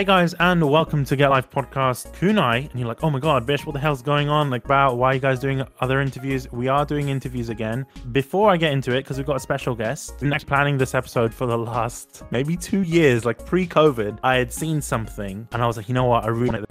Hey guys, and welcome to Get Life Podcast Kunai. And you're like, oh my god, Bish, what the hell's going on? Like, why are you guys doing other interviews? We are doing interviews again. Before I get into it, because we've got a special guest, been planning this episode for the last maybe two years, like pre-COVID. I had seen something, and I was like, you know what, I really want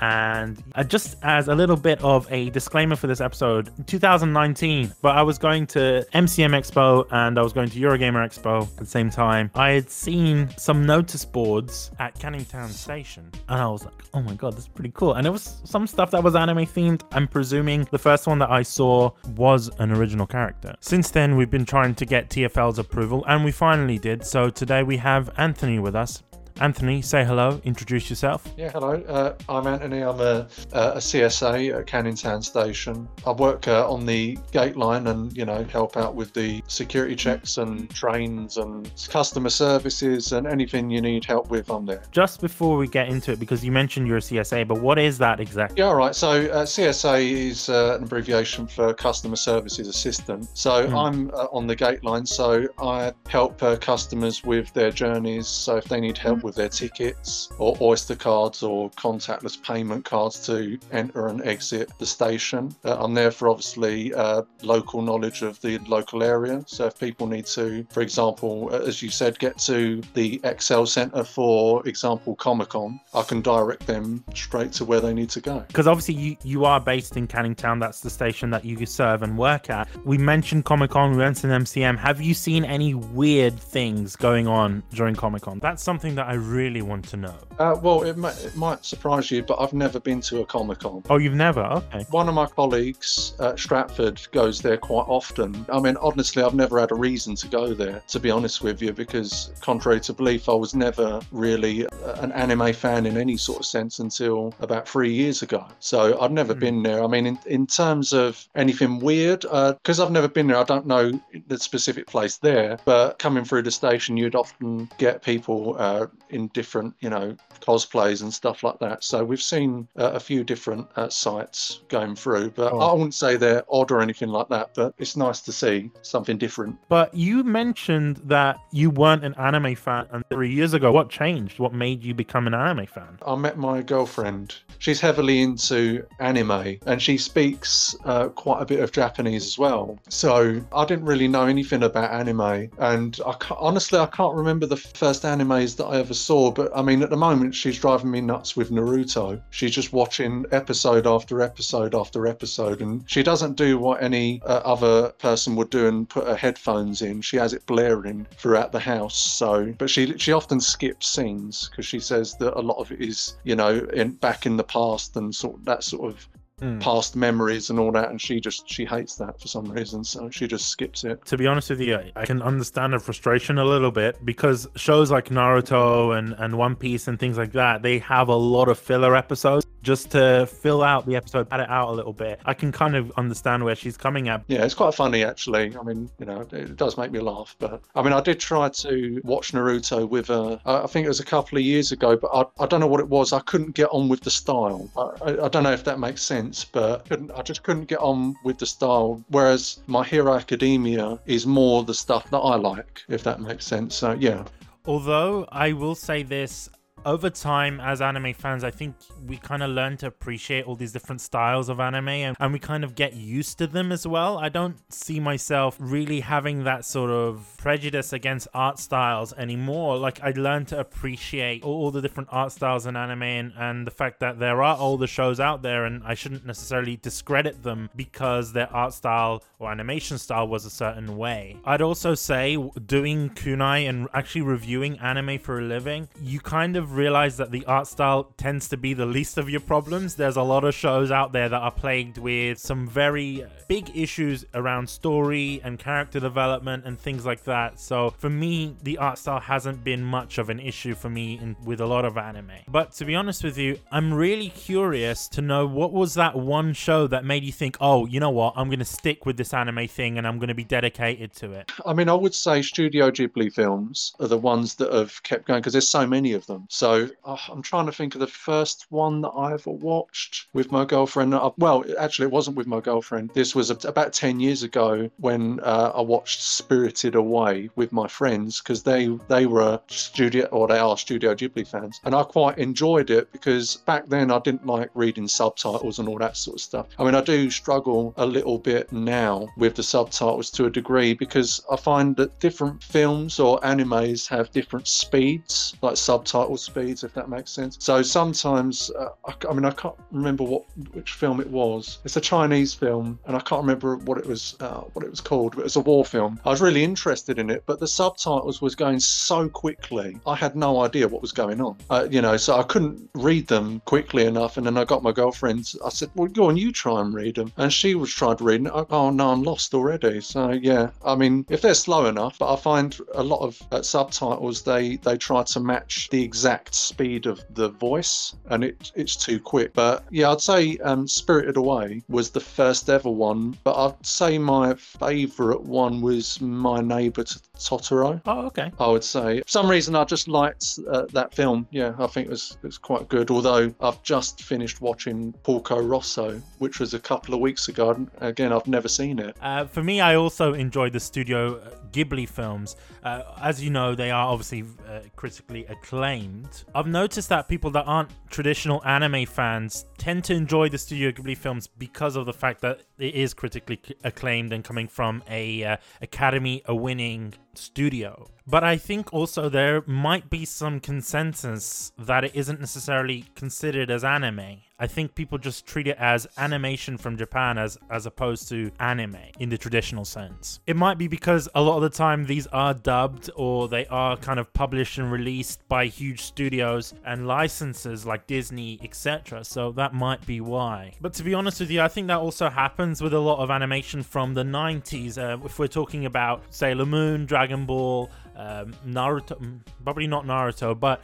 And uh, just as a little bit of a disclaimer for this episode, 2019, but I was going to MCM Expo and I was going to Eurogamer Expo at the same time. I had seen some notice boards at Canning Town Station, and I was like, "Oh my god, this is pretty cool!" And it was some stuff that was anime themed. I'm presuming the first one that I saw was an original character. Since then, we've been trying to get TFL's approval, and we finally did. So today we have Anthony with us. Anthony, say hello, introduce yourself. Yeah, hello. Uh, I'm Anthony. I'm a, uh, a CSA at Canning Town Station. I work uh, on the gate line and, you know, help out with the security checks and trains and customer services and anything you need help with, I'm there. Just before we get into it, because you mentioned you're a CSA, but what is that exactly? Yeah, all right. So uh, CSA is uh, an abbreviation for Customer Services Assistant. So Hmm. I'm uh, on the gate line. So I help uh, customers with their journeys. So if they need help with their tickets or Oyster cards or contactless payment cards to enter and exit the station, uh, I'm there for obviously uh, local knowledge of the local area. So if people need to, for example, uh, as you said, get to the Excel Centre for example Comic Con, I can direct them straight to where they need to go. Because obviously you, you are based in Canning Town, that's the station that you serve and work at. We mentioned Comic Con, we mentioned MCM. Have you seen any weird things going on during Comic Con? That's something that I really want to know. Uh, well, it, might, it might surprise you, but I've never been to a Comic Con. Oh, you've never? Okay. One of my colleagues at Stratford goes there quite often. I mean, honestly, I've never had a reason to go there, to be honest with you, because contrary to belief, I was never really uh, an anime fan in any sort of sense until about three years ago. So I've never Hmm. been there. I mean, in, in terms of anything weird, because I've never been there, I don't know the specific place there, but coming through the station, you'd often get people uh, in different, you know, cosplays and stuff like that. So we've seen uh, a few different uh, sites going through, but Oh. I wouldn't say they're odd or anything like that. But it's nice to see something different. But you mentioned that you weren't an anime fan and three years ago. What changed? What made you become an anime fan? I met my girlfriend. She's heavily into anime and she speaks uh, quite a bit of Japanese as well. So I didn't really know anything about anime. And I honestly, I can't remember the first animes that I ever saw. But I mean, at the moment, she's driving me nuts with Naruto. She's just watching episode after episode after episode. And she doesn't do what any uh, other person would do and put her headphones in. She has it blaring throughout the house. So, but she she often skips scenes because she says that a lot of it is, you know, in back in the past and sort that sort of Hmm. past memories and all that. And she just she hates that for some reason, so she just skips it. To be honest with you, I can understand the frustration a little bit because shows like Naruto and, and One Piece and things like that, they have a lot of filler episodes just to fill out the episode, pad it out a little bit. I can kind of understand where she's coming at. Yeah, it's quite funny actually. I mean, you know, it does make me laugh. But I mean, I did try to watch Naruto with a. I I think it was a couple of years ago, but I, I don't know what it was. I couldn't get on with the style. I, I, I don't know if that makes sense, but couldn't, I just couldn't get on with the style. Whereas My Hero Academia is more the stuff that I like, if that makes sense. So yeah, Although I will say this, over time as anime fans, I think we kind of learn to appreciate all these different styles of anime and, and we kind of get used to them as well. I don't see myself really having that sort of prejudice against art styles anymore. Like I learned to appreciate all, all the different art styles in anime and, and the fact that there are older shows out there and I shouldn't necessarily discredit them because their art style or animation style was a certain way. I'd also say doing kunai and actually reviewing anime for a living, you kind of realize that the art style tends to be the least of your problems. There's a lot of shows out there that are plagued with some very big issues around story and character development and things like that. So for me, the art style hasn't been much of an issue for me in, with a lot of anime. But to be honest with you, I'm really curious to know what was that one show that made you think, oh, you know what, I'm going to stick with this anime thing and I'm going to be dedicated to it. I mean, I would say Studio Ghibli films are the ones that have kept going because there's so many of them. So uh, I'm trying to think of the first one that I ever watched with my girlfriend. Uh, well, actually, it wasn't with my girlfriend. This was about 10 years ago when uh, I watched Spirited Away with my friends because they they were studio or they are Studio Ghibli fans, and I quite enjoyed it because back then I didn't like reading subtitles and all that sort of stuff. I mean, I do struggle a little bit now with the subtitles to a degree because I find that different films or animes have different speeds, like subtitle speeds, if that makes sense. So sometimes, uh, I, I, mean, I can't remember what which film it was. It's a Chinese film, and I can't remember what it was uh, what it was called. But it was a war film. I was really interested in it, but the subtitles was going so quickly, I had no idea what was going on. Uh, you know, so I couldn't read them quickly enough. And then I got my girlfriend. I said, "Well, go on, you try and read them." And she was trying to read them. Oh no, I'm lost already. So yeah, I mean, if they're slow enough, but I find a lot of uh, subtitles they they try to match the exact speed of the voice, and it it's too quick. But yeah, I'd say um, Spirited Away was the first ever one, but I'd say my favourite one was My Neighbour Totoro. Oh, okay. I would say. For some reason, I just liked uh, that film. Yeah, I think it was it was quite good. Although I've just finished watching Porco Rosso, which was a couple of weeks ago. Again, I've never seen it. Uh, for me, I also enjoyed the Studio Ghibli films. Uh, as you know, they are obviously uh, critically acclaimed. I've noticed that people that aren't traditional anime fans tend to enjoy the Studio Ghibli films because of the fact that it is critically acclaimed and coming from a uh, Academy a winning studio. But I think also there might be some consensus that it isn't necessarily considered as anime. I think people just treat it as animation from Japan as as opposed to anime in the traditional sense. It might be because a lot of the time these are dubbed or they are kind of published and released by huge studios and licenses like Disney, etc. So that might be why. But to be honest with you, I think that also happens with a lot of animation from the 90s. Uh, if we're talking about Sailor Moon, Dragon Ball, um, Naruto, mm, probably not Naruto, but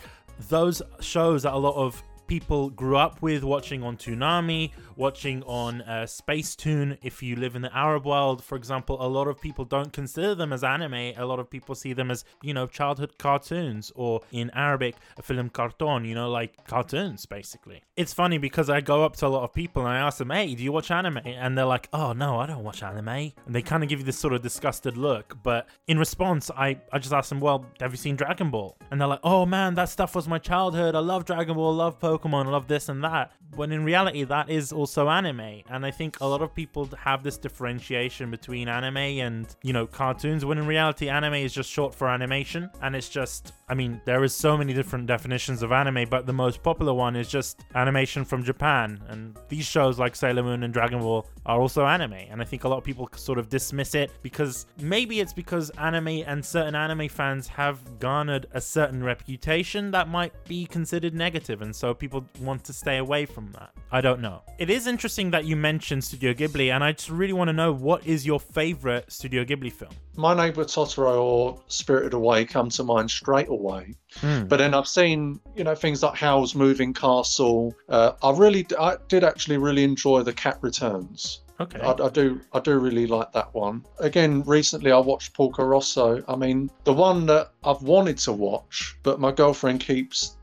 those shows that a lot of people grew up with watching on Toonami watching on uh, Spacetoon. If you live in the Arab world, for example, a lot of people don't consider them as anime. A lot of people see them as, you know, childhood cartoons or in Arabic, a film cartoon, you know, like cartoons, basically. It's funny because I go up to a lot of people and I ask them, hey, do you watch anime? And they're like, oh, no, I don't watch anime. And they kind of give you this sort of disgusted look. But in response, I, I just ask them, well, have you seen Dragon Ball? And they're like, oh, man, that stuff was my childhood. I love Dragon Ball, I love Pokemon, I love this and that. When in reality, that is also anime. And I think a lot of people have this differentiation between anime and, you know, cartoons, when in reality, anime is just short for animation. And it's just, I mean, there is so many different definitions of anime, but the most popular one is just animation from Japan. And these shows like Sailor Moon and Dragon Ball are also anime. And I think a lot of people sort of dismiss it because maybe it's because anime and certain anime fans have garnered a certain reputation that might be considered negative, and so people want to stay away from that. I don't know. It is is interesting that you mentioned Studio Ghibli, and I just really want to know what is your favorite Studio Ghibli film? My Neighbor Totoro or Spirited Away come to mind straight away. Mm. But then I've seen, you know, things like Howl's Moving Castle. Uh, I really, I did actually really enjoy The Cat Returns. Okay. I, I, do I do really like that one. Again, recently I watched Porco Rosso. I mean, the one that I've wanted to watch, but my girlfriend keeps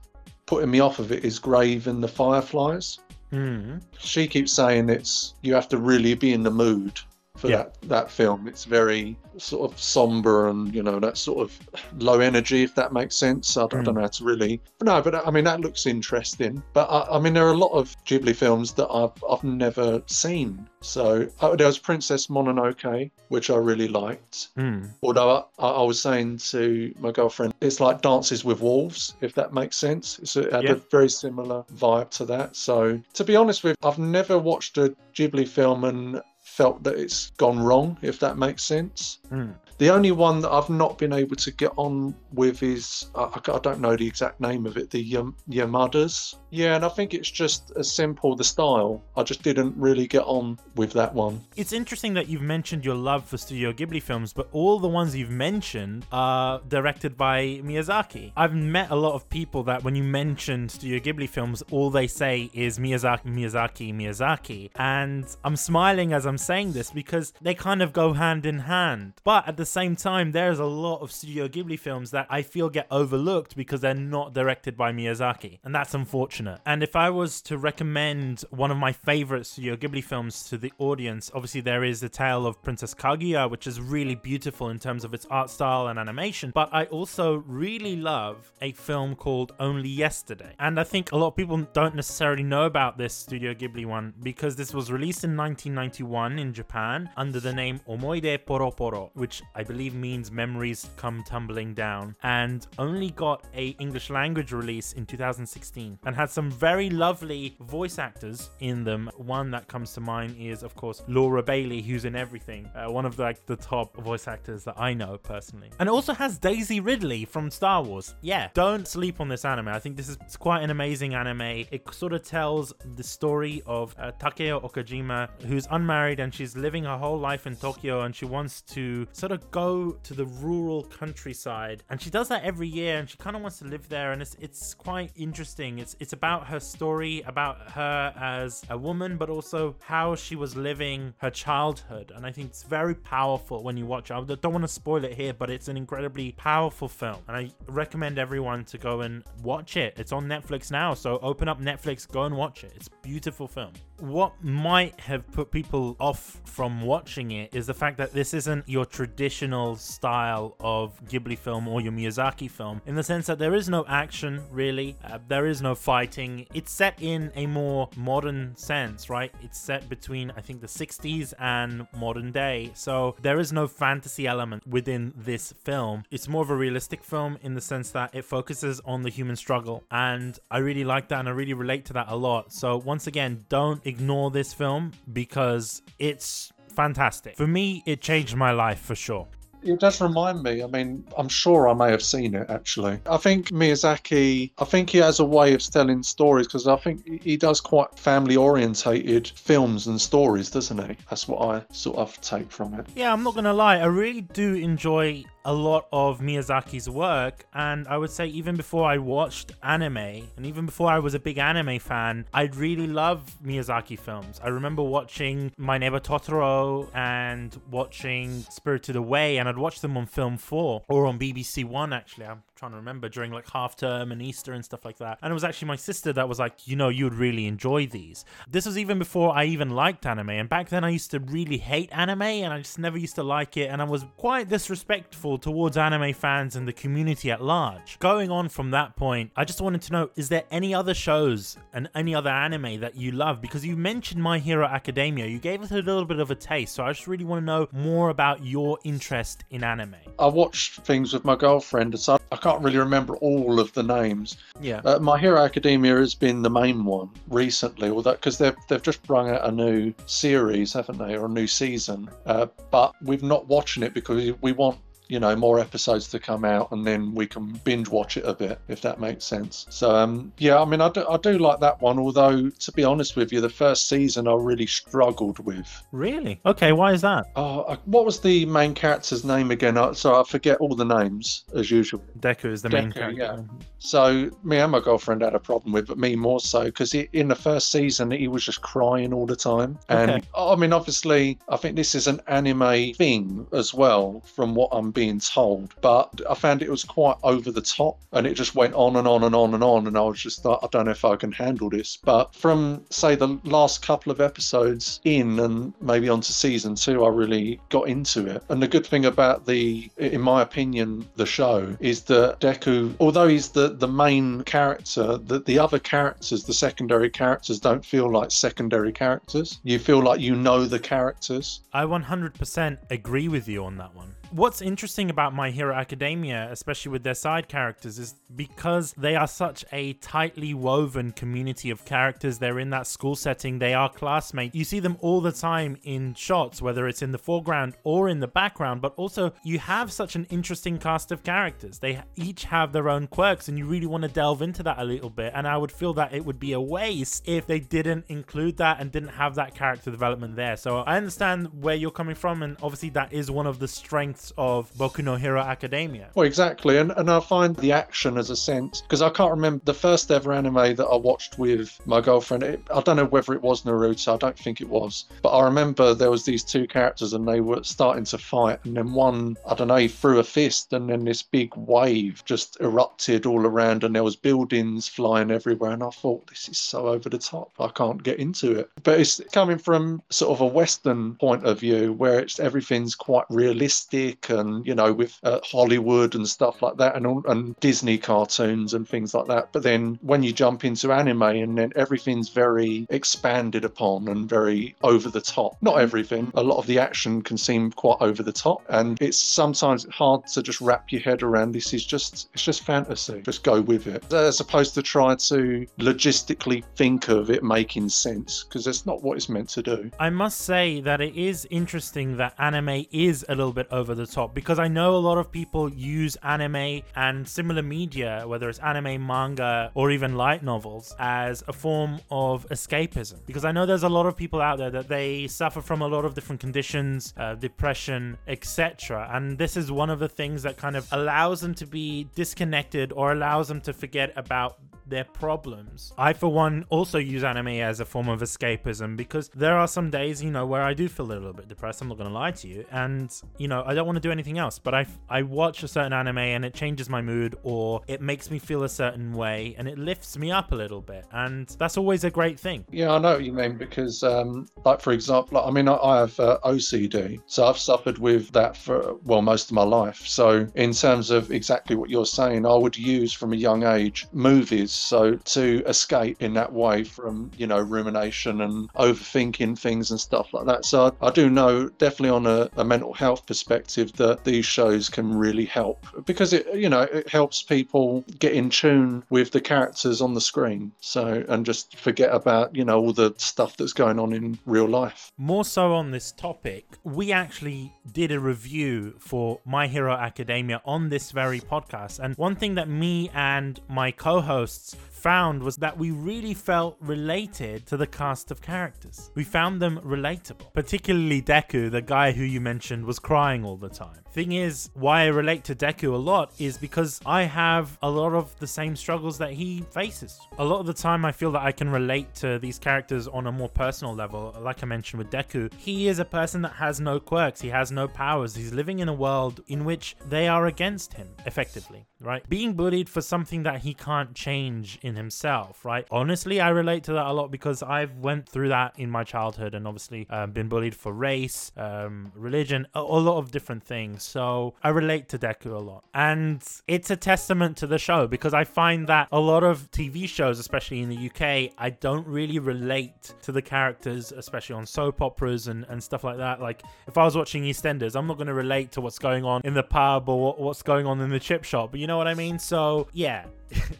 putting me off of it is Grave and the Fireflies. Mm. She keeps saying it's you have to really be in the mood for yeah. that that film. It's very sort of somber and you know that sort of low energy, if that makes sense. I, mm. I don't know how to really. But no, but I mean that looks interesting. But I, I, mean there are a lot of Ghibli films that I've I've never seen. So uh, there was Princess Mononoke, which I really liked. Mm. Although I, I, was saying to my girlfriend, it's like Dances with Wolves, if that makes sense. It's a, it had yeah. a very similar vibe to that. So to be honest with, I've never watched a Ghibli film and felt that it's gone wrong, if that makes sense. Mm. The only one that I've not been able to get on with is uh, I, I don't know the exact name of it, the Yam- Yamadas. Yeah, and I think it's just as simple the style. I just didn't really get on with that one. It's interesting that you've mentioned your love for Studio Ghibli films, but all the ones you've mentioned are directed by Miyazaki. I've met a lot of people that when you mention Studio Ghibli films, all they say is Miyazaki, Miyazaki, Miyazaki. And I'm smiling as I'm saying this because they kind of go hand in hand. But at the the same time, there's a lot of Studio Ghibli films that I feel get overlooked because they're not directed by Miyazaki. And that's unfortunate. And if I was to recommend one of my favorite Studio Ghibli films to the audience, obviously there is The Tale of Princess Kaguya, which is really beautiful in terms of its art style and animation. But I also really love a film called Only Yesterday. And I think a lot of people don't necessarily know about this Studio Ghibli one because this was released in 1991 in Japan under the name Omoide Poro Poro, which I believe means memories come tumbling down, and only got a English language release in 2016 and had some very lovely voice actors in them. One that comes to mind is, of course, Laura Bailey, who's in everything, uh, one of the, like the top voice actors that I know personally, and also has Daisy Ridley from Star Wars. Yeah, don't sleep on this anime. I think this is quite an amazing anime. It sort of tells the story of uh, Taeko Okajima, who's unmarried and she's living her whole life in Tokyo, and she wants to sort of go to the rural countryside, and she does that every year, and she kind of wants to live there, and it's it's quite interesting. It's it's about her story, about her as a woman, but also how she was living her childhood, and I think it's very powerful when you watch it. I don't want to spoil it here, but it's an incredibly powerful film, and I recommend everyone to go and watch it. It's on Netflix now, so open up Netflix, go and watch it. It's a beautiful film. What might have put people off from watching it is the fact that this isn't your traditional style of Ghibli film or your Miyazaki film, in the sense that there is no action really, uh, there is no fighting. It's set in a more modern sense, right? It's set between, I think, the 60s and modern day, so there is no fantasy element within this film. It's more of a realistic film in the sense that it focuses on the human struggle, and I really like that and I really relate to that a lot. So, once again, don't ignore this film because it's fantastic. For me, it changed my life for sure. It does remind me. I mean, I'm sure I may have seen it actually. I think Miyazaki, I think he has a way of telling stories because I think he does quite family orientated films and stories, doesn't he? That's what I sort of take from it. Yeah, I'm not going to lie. I really do enjoy a lot of Miyazaki's work, and I would say even before I watched anime, and even before I was a big anime fan, I'd really love Miyazaki films. I remember watching My Neighbor Totoro and watching Spirited Away, and I'd watch them on Film 4 or on BBC One actually. I'm trying to remember during like half term and Easter and stuff like that. And it was actually my sister that was like, you know, you would really enjoy these. This was even before I even liked anime, and back then I used to really hate anime, and I just never used to like it, and I was quite disrespectful towards anime fans and the community at large. Going on from that point, I just wanted to know is there any other shows and any other anime that you love? Because you mentioned My Hero Academia, you gave us a little bit of a taste, so I just really want to know more about your interest in anime. I watched things with my girlfriend, so I can't really remember all of the names. Yeah. Uh, My Hero Academia has been the main one recently, although because they've they've just brought out a new series, haven't they, or a new season? Uh, but we've not watching it because we want you know more episodes to come out and then we can binge watch it a bit if that makes sense so um yeah i mean i do, I do like that one although to be honest with you the first season i really struggled with Really? Okay, why is that? oh I- what was the main character's name again I- so i forget all the names as usual Deku is the main Deku, character. so me and my girlfriend had a problem with but me more so because in the first season he was just crying all the time. And Okay. I mean, obviously, I think this is an anime thing as well, from what I'm being told. But I found it was quite over the top, and it just went on and on and on and on. And I was just like, I don't know if I can handle this. But from say the last couple of episodes in, and maybe onto season two, I really got into it. And the good thing about the, in my opinion, the show is that Deku, although he's the the main character, the the other characters, the secondary characters, don't feel like secondary characters. You feel like you know the characters. I 100% agree with you on that one. What's interesting about My Hero Academia, especially with their side characters, is because they are such a tightly woven community of characters. They're in that school setting, they are classmates. You see them all the time in shots, whether it's in the foreground or in the background, but also you have such an interesting cast of characters. They each have their own quirks, and you really want to delve into that a little bit. And I would feel that it would be a waste if they didn't include that and didn't have that character development there. So I understand where you're coming from, and obviously that is one of the strengths depths of Boku no Hero Academia. Well, exactly, and and I find the action as a sense because I can't remember the first ever anime that I watched with my girlfriend. It, I don't know whether it was Naruto. I don't think it was, but I remember there was these two characters and they were starting to fight, and then one I don't know he threw a fist, and then this big wave just erupted all around, and there was buildings flying everywhere, and I thought this is so over the top. I can't get into it, but it's coming from sort of a Western point of view where it's everything's quite realistic and you know with uh, Hollywood and stuff like that and and Disney cartoons and things like that. But then when you jump into anime and then everything's very expanded upon and very over the top. Not everything. A lot of the action can seem quite over the top and it's sometimes hard to just wrap your head around this is just it's just fantasy. Just go with it. As opposed to try to logistically think of it making sense because that's not what it's meant to do. I must say that it is interesting that anime is a little bit over the top because I know a lot of people use anime and similar media, whether it's anime, manga, or even light novels, as a form of escapism. Because I know there's a lot of people out there that they suffer from a lot of different conditions, uh, depression, etc. And this is one of the things that kind of allows them to be disconnected or allows them to forget about their problems. I, for one, also use anime as a form of escapism because there are some days, you know, where I do feel a little bit depressed. I'm not going to lie to you. And, you know, I don't want to do anything else, but I, I watch a certain anime and it changes my mood or it makes me feel a certain way and it lifts me up a little bit. And that's always a great thing. Yeah, I know what you mean because, um, like, for example, I mean, I, I have uh, OCD, so I've suffered with that for, well, most of my life. So, in terms of exactly what you're saying, I would use from a young age movies so to escape in that way from, you know, rumination and overthinking things and stuff like that. So I, I do know definitely on a, a, mental health perspective that these shows can really help because it, you know, it helps people get in tune with the characters on the screen. So, and just forget about, you know, all the stuff that's going on in real life. More so on this topic, we actually did a review for My Hero Academia on this very podcast. And one thing that me and my co hosts found was that we really felt related to the cast of characters. We found them relatable. Particularly Deku, the guy who you mentioned was crying all the time. Thing is, why I relate to Deku a lot is because I have a lot of the same struggles that he faces. A lot of the time, I feel that I can relate to these characters on a more personal level. Like I mentioned with Deku, he is a person that has no quirks, he has no powers, he's living in a world in which they are against him, effectively, right? Being bullied for something that he can't change in himself, right? Honestly, I relate to that a lot because I've went through that in my childhood and obviously um, been bullied for race, um, religion, a, a lot of different things. So I relate to Deku a lot. And it's a testament to the show because I find that a lot of TV shows, especially in the UK, I don't really relate to the characters, especially on soap operas and, and stuff like that. Like if I was watching EastEnders, I'm not going to relate to what's going on in the pub or what's going on in the chip shop. But you know what I mean? So yeah,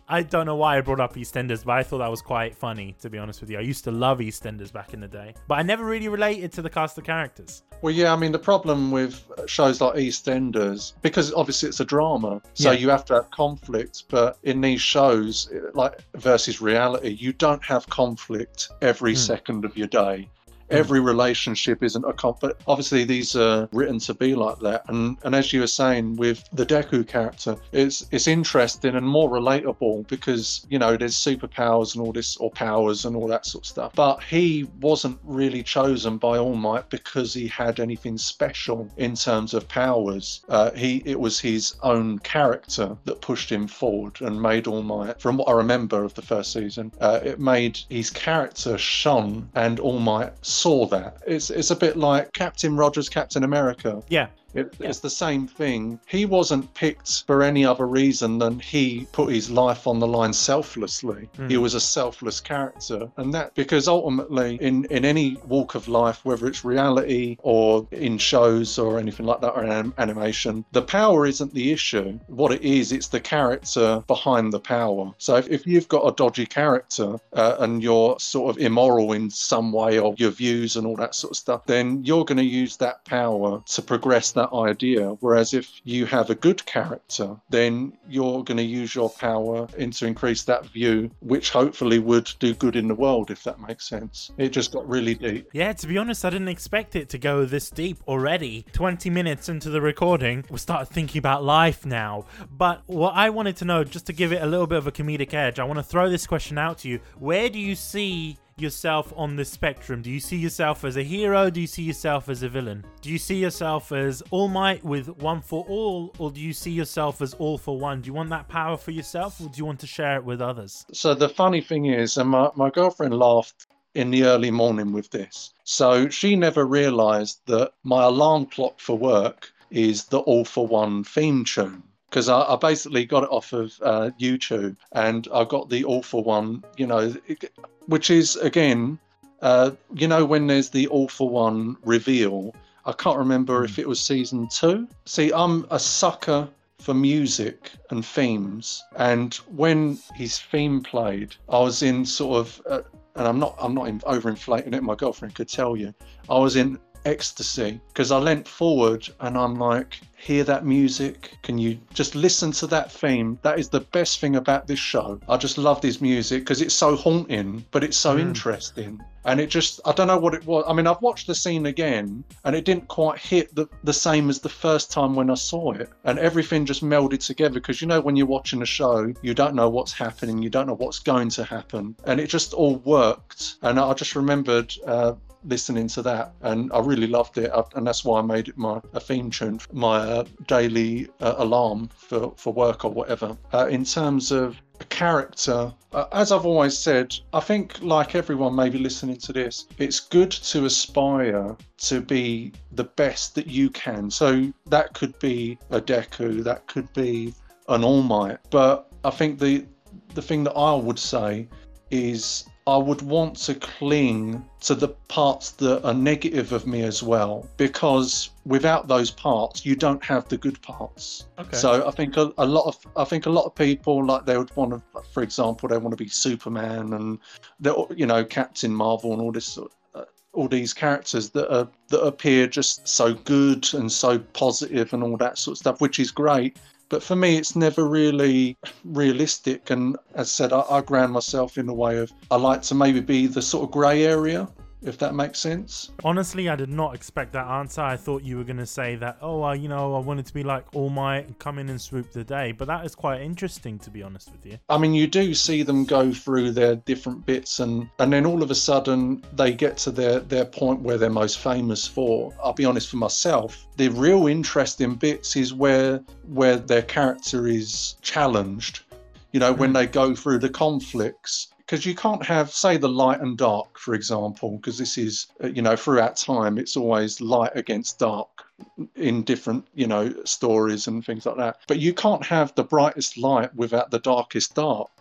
I don't know why I brought up EastEnders, but I thought that was quite funny, to be honest with you. I used to love EastEnders back in the day, but I never really related to the cast of characters. Well, yeah, I mean, the problem with shows like EastEnders, because obviously it's a drama, so yeah. you have to have conflict, but in these shows, like versus reality, you don't have conflict every mm. second of your day. Hmm. every relationship isn't a comp but obviously these are written to be like that. And and as you were saying with the deku character it's it's interesting and more relatable because you know there's superpowers and all this or powers and all that sort of stuff. But he wasn't really chosen by all might because he had anything special in terms of powers. Uh, he it was his own character that pushed him forward and made all might from what i remember of the first season uh, it made his character shone and all might saw that. It's it's a bit like Captain Rogers, Captain America. Yeah. It, yeah. It's the same thing. He wasn't picked for any other reason than he put his life on the line selflessly. Mm. He was a selfless character, and that because ultimately, in in any walk of life, whether it's reality or in shows or anything like that or anim- animation, the power isn't the issue. What it is, it's the character behind the power. So if, if you've got a dodgy character uh, and you're sort of immoral in some way or your views and all that sort of stuff, then you're going to use that power to progress that that idea. Whereas if you have a good character, then you're going to use your power and to increase that view, which hopefully would do good in the world, if that makes sense. It just got really deep. Yeah, to be honest, I didn't expect it to go this deep already. 20 minutes into the recording, we started thinking about life now. But what I wanted to know, just to give it a little bit of a comedic edge, I want to throw this question out to you. Where do you see yourself on the spectrum? Do you see yourself as a hero? Do you see yourself as a villain? Do you see yourself as All Might with one for all? Or do you see yourself as all for one? Do you want that power for yourself or do you want to share it with others? So the funny thing is, and my, my girlfriend laughed in the early morning with this. So she never realized that my alarm clock for work is the All for One theme tune because I, I, basically got it off of uh, YouTube and I got the All for One, you know, which is again, uh, you know, when there's the All for One reveal. I can't remember if it was season two. See, I'm a sucker for music and themes, and when his theme played, I was in sort of, uh, and I'm not, I'm not overinflating it. My girlfriend could tell you, I was in ecstasy because I leant forward and I'm like, hear that music? Can you just listen to that theme? That is the best thing about this show. I just love this music because it's so haunting, but it's so mm. interesting. And it just, I don't know what it was. I mean, I've watched the scene again and it didn't quite hit the, the same as the first time when I saw it. And everything just melded together because, you know, when you're watching a show, you don't know what's happening, you don't know what's going to happen. And it just all worked. And I just remembered uh, listening to that, and I really loved it, and that's why I made it my a theme tune, my uh, daily uh, alarm for for work or whatever. Uh, in terms of a character, uh, as I've always said, I think like everyone maybe listening to this, it's good to aspire to be the best that you can. So that could be a Deku, that could be an All Might, but I think the the thing that I would say is I would want to cling to the parts that are negative of me as well, because without those parts, you don't have the good parts. Okay. So I think a, a lot of I think a lot of people like they would want to, for example, they want to be Superman and you know Captain Marvel and all this uh, all these characters that are that appear just so good and so positive and all that sort of stuff, which is great. But for me, it's never really realistic. And as I said, I, I ground myself in a way of I like to maybe be the sort of grey area if that makes sense. Honestly, I did not expect that answer. I thought you were going to say that, oh, uh, you know, I wanted to be like All Might and come in and swoop the day. But that is quite interesting, to be honest with you. I mean, you do see them go through their different bits, and, and then all of a sudden they get to their, their point where they're most famous for. I'll be honest for myself, the real interesting bits is where where their character is challenged you know, when hmm. they go through the conflicts because you can't have say the light and dark for example because this is uh, you know throughout time it's always light against dark in different you know stories and things like that but you can't have the brightest light without the darkest dark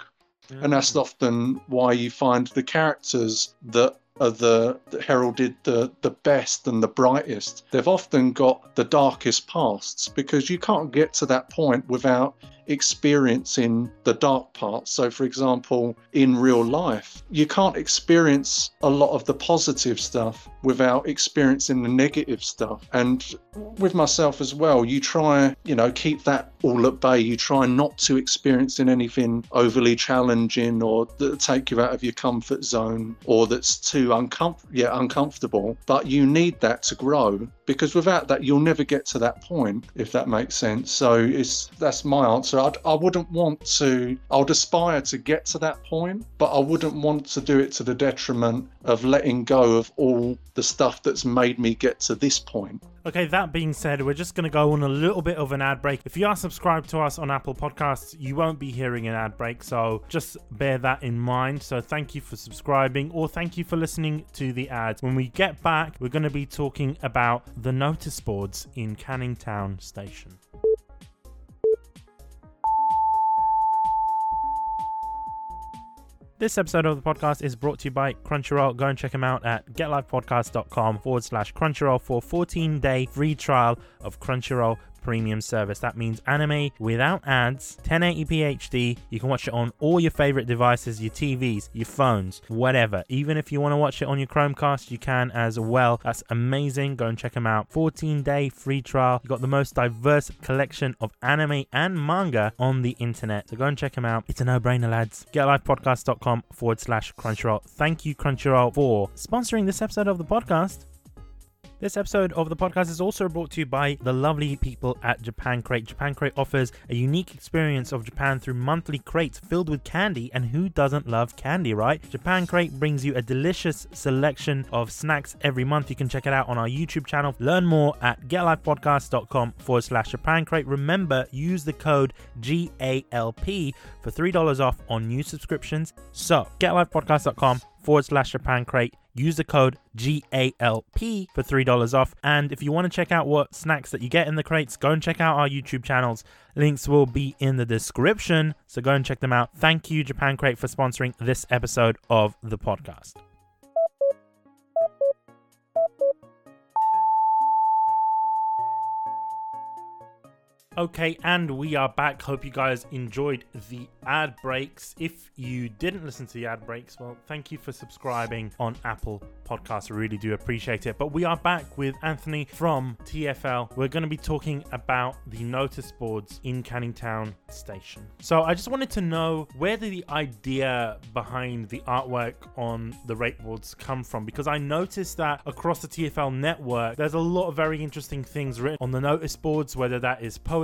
mm. and that's mm. often why you find the characters that are the that heralded the the best and the brightest they've often got the darkest pasts because you can't get to that point without experiencing the dark parts. So, for example, in real life, you can't experience a lot of the positive stuff without experiencing the negative stuff. And with myself as well, you try, you know, keep that all at bay. You try not to experience in anything overly challenging or that take you out of your comfort zone or that's too uncom- yeah, uncomfortable. But you need that to grow because without that, you'll never get to that point, if that makes sense. So it's that's my answer. I'd, I wouldn't want to. I would aspire to get to that point, but I wouldn't want to do it to the detriment of letting go of all the stuff that's made me get to this point. Okay, that being said, we're just going to go on a little bit of an ad break. If you are subscribed to us on Apple Podcasts, you won't be hearing an ad break, so just bear that in mind. So, thank you for subscribing or thank you for listening to the ads. When we get back, we're going to be talking about the notice boards in Canning Town Station. This episode of the podcast is brought to you by Crunchyroll. Go and check them out at getlifepodcast.com forward slash Crunchyroll for a 14 day free trial of Crunchyroll premium service. That means anime without ads, 1080p HD. You can watch it on all your favorite devices, your TVs, your phones, whatever. Even if you want to watch it on your Chromecast, you can as well. That's amazing. Go and check them out. 14 day free trial. You've got the most diverse collection of anime and manga on the internet. So go and check them out. It's a no brainer, lads. GetLifePodcast.com forward slash Crunchyroll. Thank you, Crunchyroll, for sponsoring this episode of the podcast. This episode of the podcast is also brought to you by the lovely people at Japan Crate. Japan Crate offers a unique experience of Japan through monthly crates filled with candy, and who doesn't love candy, right? Japan Crate brings you a delicious selection of snacks every month. You can check it out on our YouTube channel. Learn more at getlifepodcast.com forward slash Japan Crate. Remember, use the code GALP for $3 off on new subscriptions. So, getlifepodcast.com forward slash Japan Crate. Use the code GALP for $3 off. And if you want to check out what snacks that you get in the crates, go and check out our YouTube channels. Links will be in the description. So go and check them out. Thank you, Japan Crate, for sponsoring this episode of the podcast. Okay, and we are back. Hope you guys enjoyed the ad breaks. If you didn't listen to the ad breaks, well, thank you for subscribing on Apple Podcasts. I really do appreciate it. But we are back with Anthony from TFL. We're going to be talking about the notice boards in Canning Town Station. So I just wanted to know where did the idea behind the artwork on the rate boards come from? Because I noticed that across the TFL network, there's a lot of very interesting things written on the notice boards, whether that is poetry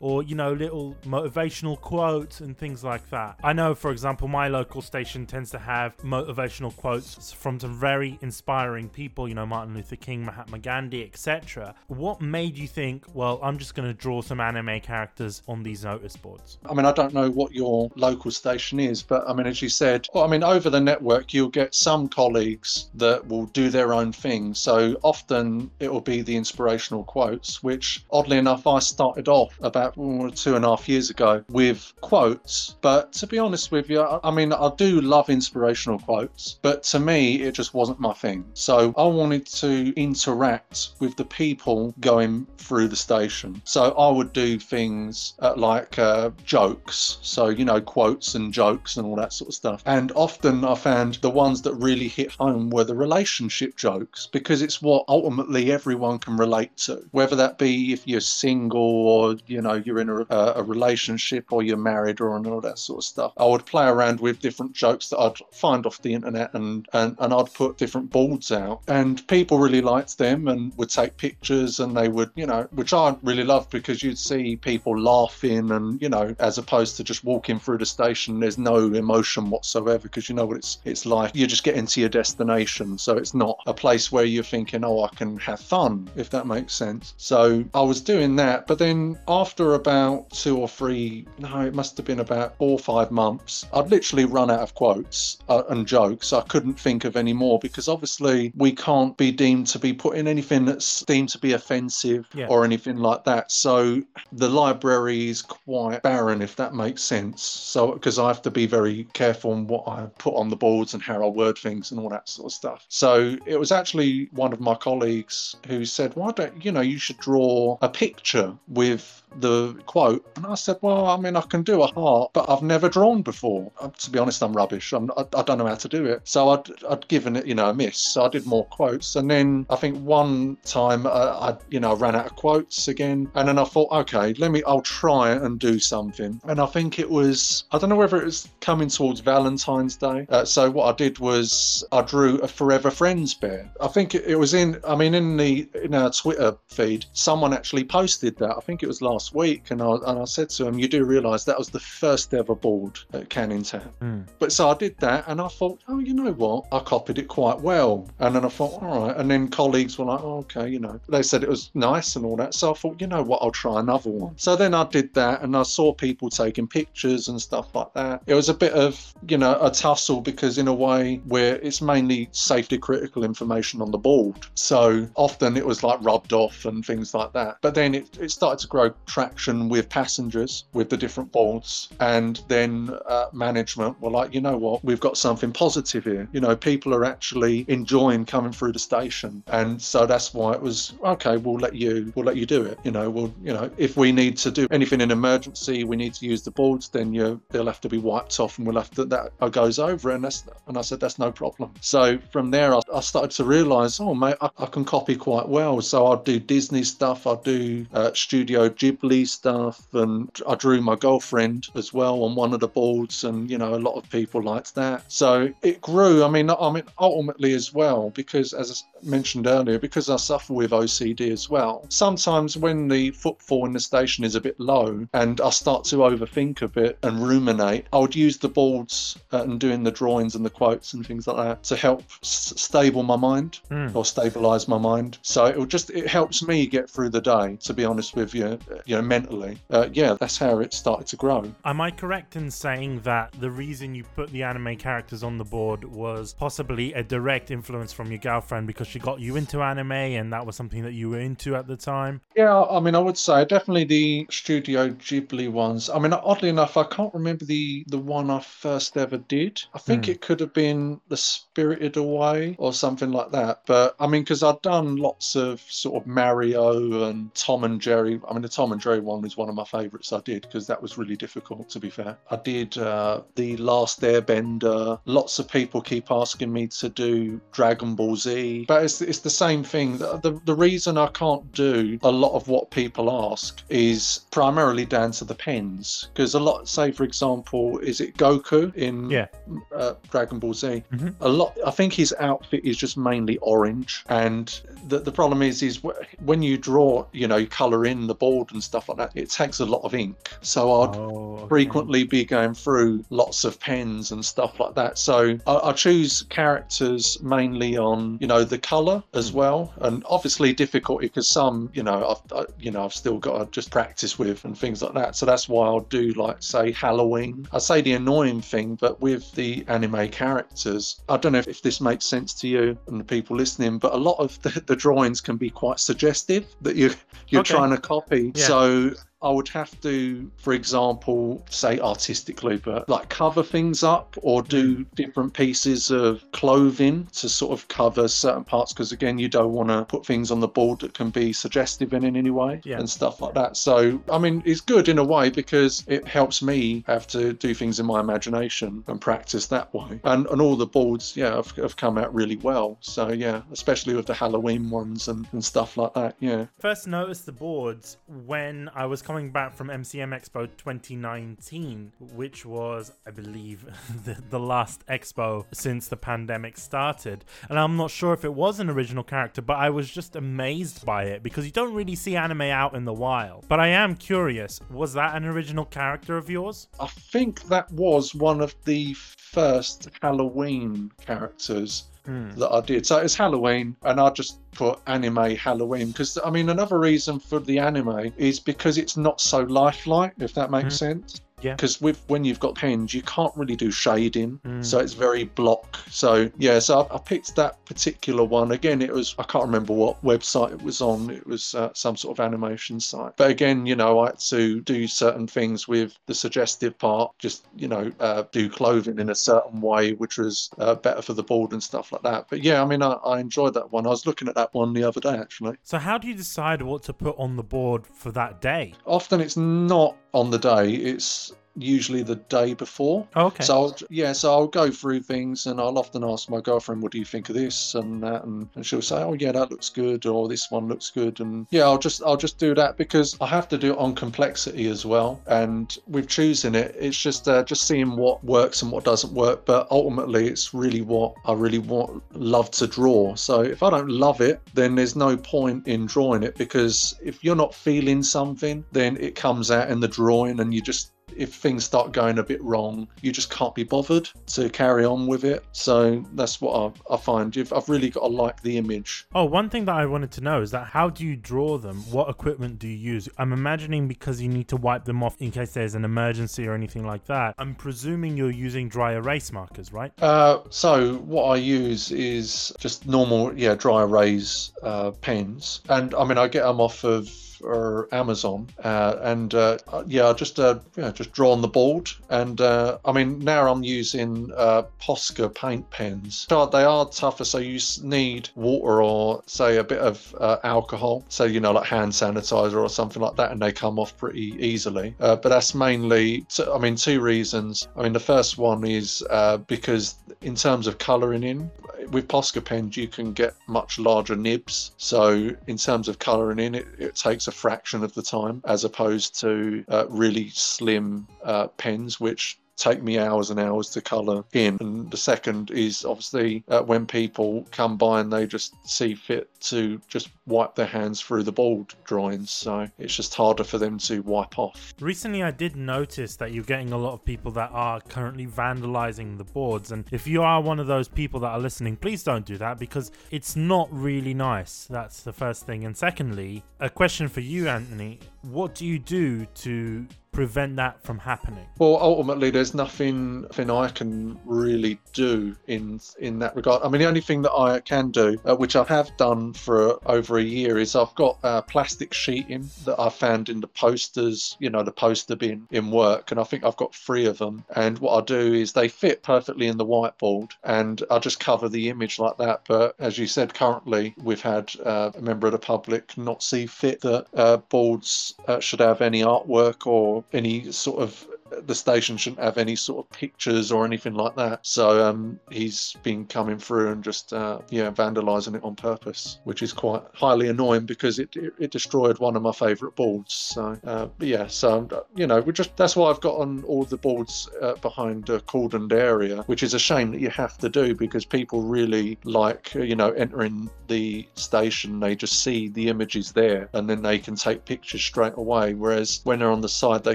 or, you know, little motivational quotes and things like that. I know, for example, my local station tends to have motivational quotes from some very inspiring people, you know, Martin Luther King, Mahatma Gandhi, etc. What made you think, well, I'm just going to draw some anime characters on these notice boards? I mean, I don't know what your local station is, but I mean, as you said, well, I mean, over the network, you'll get some colleagues that will do their own thing. So often it will be the inspirational quotes, which oddly enough, I started off about two and a half years ago with quotes. But to be honest with you, I I mean, I do love inspirational quotes, but to me, it just wasn't my thing. So I wanted to interact with the people going through the station. So I would do things uh, like uh, jokes. So, you know, quotes and jokes and all that sort of stuff. And often I found the ones that really hit home were the relationship jokes because it's what ultimately everyone can relate to, whether that be if you're single or, you know, you're in a, a relationship or you're married or and all that sort of stuff. I would play around with different jokes that I'd find off the internet and, and, and I'd put different boards out. And people really liked them and would take pictures and they would, you know, which I really loved because you'd see people laughing and, you know, as opposed to just walking through the station, there's no emotion whatsoever because you know what it's it's like. You're just getting to your destination. So it's not a place where you're thinking, oh, I can have fun, if that makes sense. So I was doing that. But then after about two or three, no, it must have been about four or five months, I'd literally run out of quotes uh, and jokes. I couldn't think of any more because obviously we can't be deemed to be putting anything that's deemed to be offensive Yeah. or anything like that. So the library is quite barren, if that makes sense. So because I have to be very careful on what I put on the boards and how I word things and all that sort of stuff. So it was actually one of my colleagues who said, "Why don't you know you should draw a picture with we've the quote?" And I said, "Well, I mean, I can do a heart, but I've never drawn before. Uh, To be honest, I'm rubbish. I'm, I, I don't know how to do it. So I'd, I'd given it, you know, a miss. So I did more quotes, and then I think one time uh, I, you know, ran out of quotes again, and then I thought, okay, let me, I'll try and do something. And I think it was, I don't know whether it was coming towards Valentine's Day. Uh, so what I did was I drew a Forever Friends bear. I think it, it was in, I mean, in the in our Twitter feed, someone actually posted that. I think it was last week, and I and I said to him, you do realise that was the first ever board at Canning Town. Hmm. But so I did that, and I thought, oh, you know what? I copied it quite well. And then I thought, all right. And then colleagues were like, oh, okay, you know, they said it was nice and all that. So I thought, you know what? I'll try another one. So then I did that, and I saw people taking pictures and stuff like that. It was a bit of, you know, a tussle because in a way where it's mainly safety critical information on the board. So often it was like rubbed off and things like that. But then it, it started to grow traction with passengers with the different boards, and then uh, management were like, you know what, we've got something positive here. You know, people are actually enjoying coming through the station, and so that's why it was okay. We'll let you, we'll let you do it. You know, we'll, you know, if we need to do anything in emergency, we need to use the boards, then you they'll have to be wiped off, and we'll have to that goes over, and that's and I said that's no problem. So from there, I, I started to realise, oh mate, I, I, can copy quite well. So I'll do Disney stuff, I'll do uh, Studio Ghibli stuff, and I drew my girlfriend as well on one of the boards, and you know a lot of people liked that. So it grew. I mean, I mean ultimately as well because as I mentioned earlier, because I suffer with OCD as well. Sometimes when the footfall in the station is a bit low and I start to overthink a bit and ruminate, I would use the boards uh, and doing the drawings and the quotes and things like that to help s- stable my mind mm. or stabilize my mind. So it will just it helps me get through the day. To be honest with you, you know, mentally, uh, yeah, that's how it started to grow. Am I correct in saying that the reason you put the anime characters on the board was possibly a direct influence from your girlfriend because she got you into anime and that was something that you were into at the time? Yeah, I mean, I would say definitely the Studio Ghibli ones. I mean, oddly enough, I can't remember the the one I first ever did. I think mm. it could have been The Spirited Away or something like that. But I mean, because I'd done lots of sort of Mario and Tom and Jerry. I mean, the Tom and Jerry one is one of my favourites I did because that was really difficult, to be fair. I did uh, The Last Airbender. Lots of people keep asking me to do Dragon Ball Z, but it's, it's the same thing. The, the, the reason I can't do a lot of what people ask is primarily down to the pens because a lot, say for example, is it Goku in yeah. uh, Dragon Ball Z? Mm-hmm. A lot. I think his outfit is just mainly orange, and the, the problem is is when you draw, you know, color in the board and stuff like that, it takes a lot of ink. So I'd oh, okay. frequently be going through lots of pens and stuff like that. So I, I choose characters mainly on, you know, the color as hmm. well, and obviously difficulty because some, you know, I've I, you know I've still got to just practice with and things like that. So that's why I'll do like say Halloween. I say the annoying thing, but with the anime characters, I don't know if, if this makes sense to you and the people listening, but a lot of the, the drawings can be quite suggestive that you you're okay. trying to copy. Yeah. So so I would have to, for example, say artistically, but like cover things up or do mm. different pieces of clothing to sort of cover certain parts. Because again, you don't want to put things on the board that can be suggestive in, in any way yeah. and stuff like that. So, I mean, it's good in a way because it helps me have to do things in my imagination and practice that way. And, and all the boards, yeah, have, have come out really well. So, yeah, especially with the Halloween ones and, and stuff like that. Yeah. First noticed the boards when I was coming back from MCM Expo 2019, which was, I believe, the, the last expo since the pandemic started. And I'm not sure if it was an original character, but I was just amazed by it because you don't really see anime out in the wild. But I am curious, was that an original character of yours? I think that was one of the first Halloween characters mm. that I did. So it's Halloween, and I just put anime Halloween because I mean another reason for the anime is because it's not so lifelike, if that makes mm. sense. Yeah. Because with when you've got pens, you can't really do shading, mm. so it's very block. So yeah, so I, I, picked that particular one. Again, it was I can't remember what website it was on. It was uh, some sort of animation site. But again, you know, I had to do certain things with the suggestive part. Just you know, uh, do clothing in a certain way, which was uh, better for the board and stuff like that. But yeah, I mean, I, I enjoyed that one. I was looking at that one the other day actually. So how do you decide what to put on the board for that day? Often it's not on the day. It's usually the day before. Oh, okay. So I'll, yeah, so I'll go through things and I'll often ask my girlfriend, "What do you think of this?" and that, and, and she'll say, "Oh yeah, that looks good," or "This one looks good," and yeah, I'll just I'll just do that because I have to do it on complexity as well. And with choosing it, it's just uh, just seeing what works and what doesn't work. But ultimately, it's really what I really want love to draw. So if I don't love it, then there's no point in drawing it because if you're not feeling something, then it comes out in the drawing, and you just if things start going a bit wrong, you just can't be bothered to carry on with it. So that's what I, I find. You've, I've really got to like the image. Oh, one thing that I wanted to know is that how do you draw them? What equipment do you use? I'm imagining because you need to wipe them off in case there's an emergency or anything like that. I'm presuming you're using dry erase markers, right? Uh, so what I use is just normal, yeah, dry erase uh, pens, and I mean I get them off of for Amazon, uh, and uh, yeah, just uh, yeah, just draw on the board. And uh, I mean, now I'm using uh, Posca paint pens. They are tougher, so you need water or say a bit of uh, alcohol, so you know like hand sanitizer or something like that, and they come off pretty easily. But that's mainly, I mean, two reasons. I mean, the first one is because in terms of colouring in, with Posca pens you can get much larger nibs. So in terms of colouring in, it, it takes a fraction of the time as opposed to uh, really slim uh, pens, which take me hours and hours to colour in. And the second is obviously uh, when people come by and they just see fit to just wipe their hands through the board drawings. So it's just harder for them to wipe off. Recently, I did notice that you're getting a lot of people that are currently vandalizing the boards. And if you are one of those people that are listening, please don't do that because it's not really nice. That's the first thing. And secondly, a question for you, Anthony what do you do to prevent that from happening? Well, ultimately, there's nothing, nothing I can really do in in that regard. I mean, the only thing that I can do, uh, which I have done for over a year, is I've got uh, plastic sheeting that I found in the posters, you know, the poster bin in work, and I think I've got three of them. And what I do is they fit perfectly in the whiteboard, and I just cover the image like that. But as you said, currently we've had uh, a member of the public not see fit that uh, boards uh, should have any artwork or any sort of the station shouldn't have any sort of pictures or anything like that. So um, he's been coming through and just uh, yeah vandalising it on purpose, which is quite highly annoying because it it, it destroyed one of my favourite boards. So uh, yeah, so you know we just that's why I've got on all the boards uh, behind a cordoned area, which is a shame that you have to do because people really like you know entering the station, they just see the images there and then they can take pictures straight away. Whereas when they're on the side, they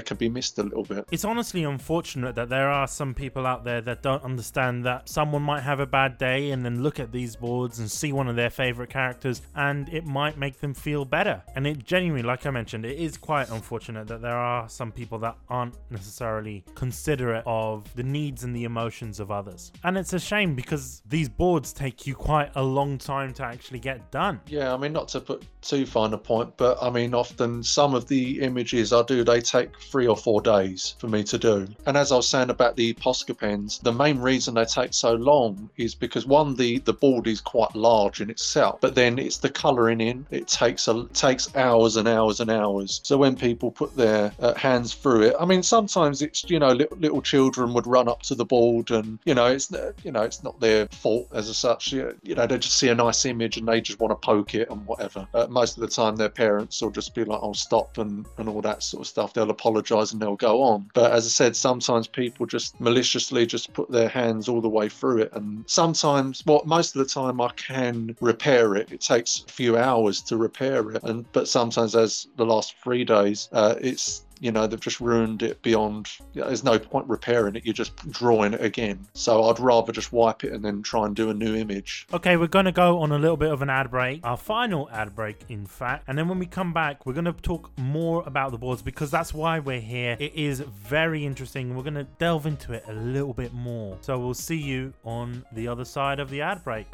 can be missed a little bit. It's honestly unfortunate that there are some people out there that don't understand that someone might have a bad day and then look at these boards and see one of their favorite characters and it might make them feel better. And it genuinely, like I mentioned, it is quite unfortunate that there are some people that aren't necessarily considerate of the needs and the emotions of others. And it's a shame because these boards take you quite a long time to actually get done. Yeah, I mean, not to put too fine a point, but I mean, often some of the images I do, they take three or four days for me to do. And as I was saying about the Posca pens, the main reason they take so long is because one, the, the board is quite large in itself, but then it's the colouring in. It takes a takes hours and hours and hours. So when people put their uh, hands through it, I mean, sometimes it's you know little, little children would run up to the board and you know it's you know it's not their fault as such. You know they just see a nice image and they just want to poke it and whatever. Uh, most of the time, their parents will just be like, "Oh, stop," and and all that sort of stuff. They'll apologise and they'll go on. As I said, sometimes people just maliciously just put their hands all the way through it. And sometimes, well, most of the time I can repair it. It takes a few hours to repair it. And but sometimes, as the last three days, uh, it's you know they've just ruined it beyond you know, there's no point repairing it you're just drawing it again. So i'd rather just wipe it and then try and do a new image. Okay we're going to go on a little bit of an ad break our final ad break in fact. And then when we come back we're going to talk more about the boards because that's why we're here. It is very interesting. We're going to delve into it a little bit more. So we'll see you on the other side of the ad break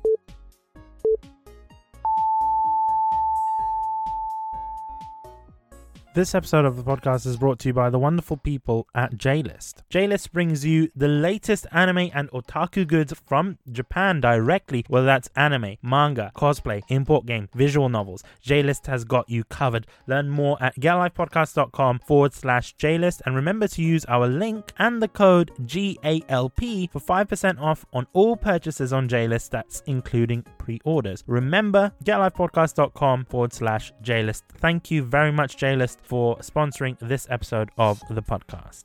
This episode of the podcast is brought to you by the wonderful people at JList. JList brings you the latest anime and otaku goods from Japan directly, whether that's anime, manga, cosplay, import game, visual novels. JList has got you covered. Learn more at getlifepodcast.com forward slash JList and remember to use our link and the code GALP for 5% off on all purchases on JList, that's including pre orders. Remember, getlifepodcast.com forward slash JList. Thank you very much, JList for sponsoring this episode of the podcast.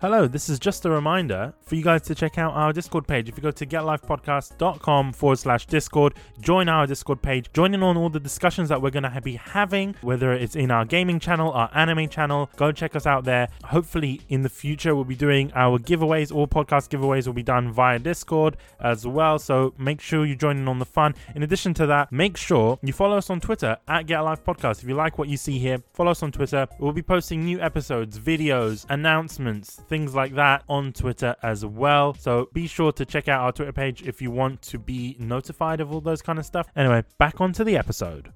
Hello, this is just a reminder for you guys to check out our Discord page. If you go to getlifepodcast.com forward slash Discord, join our Discord page, join in on all the discussions that we're going to be having, whether it's in our gaming channel, our anime channel. Go check us out there. Hopefully, in the future, we'll be doing our giveaways. All podcast giveaways will be done via Discord as well. So make sure you join in on the fun. In addition to that, make sure you follow us on Twitter at Get Life Podcast. If you like what you see here, follow us on Twitter. We'll be posting new episodes, videos, announcements things like that on Twitter as well. So be sure to check out our Twitter page if you want to be notified of all those kind of stuff. Anyway, back onto the episode.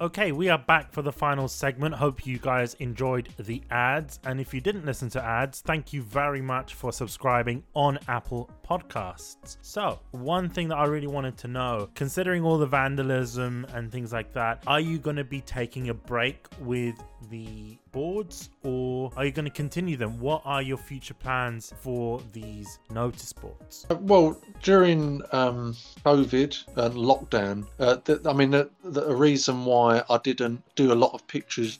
Okay, we are back for the final segment. Hope you guys enjoyed the ads. And if you didn't listen to ads, thank you very much for subscribing on Apple Podcasts. So, one thing that I really wanted to know considering all the vandalism and things like that, are you going to be taking a break with the boards or are you going to continue them? What are your future plans for these notice boards? Uh, well, during um, COVID and lockdown, uh, th- I mean, the, the reason why I didn't do a lot of pictures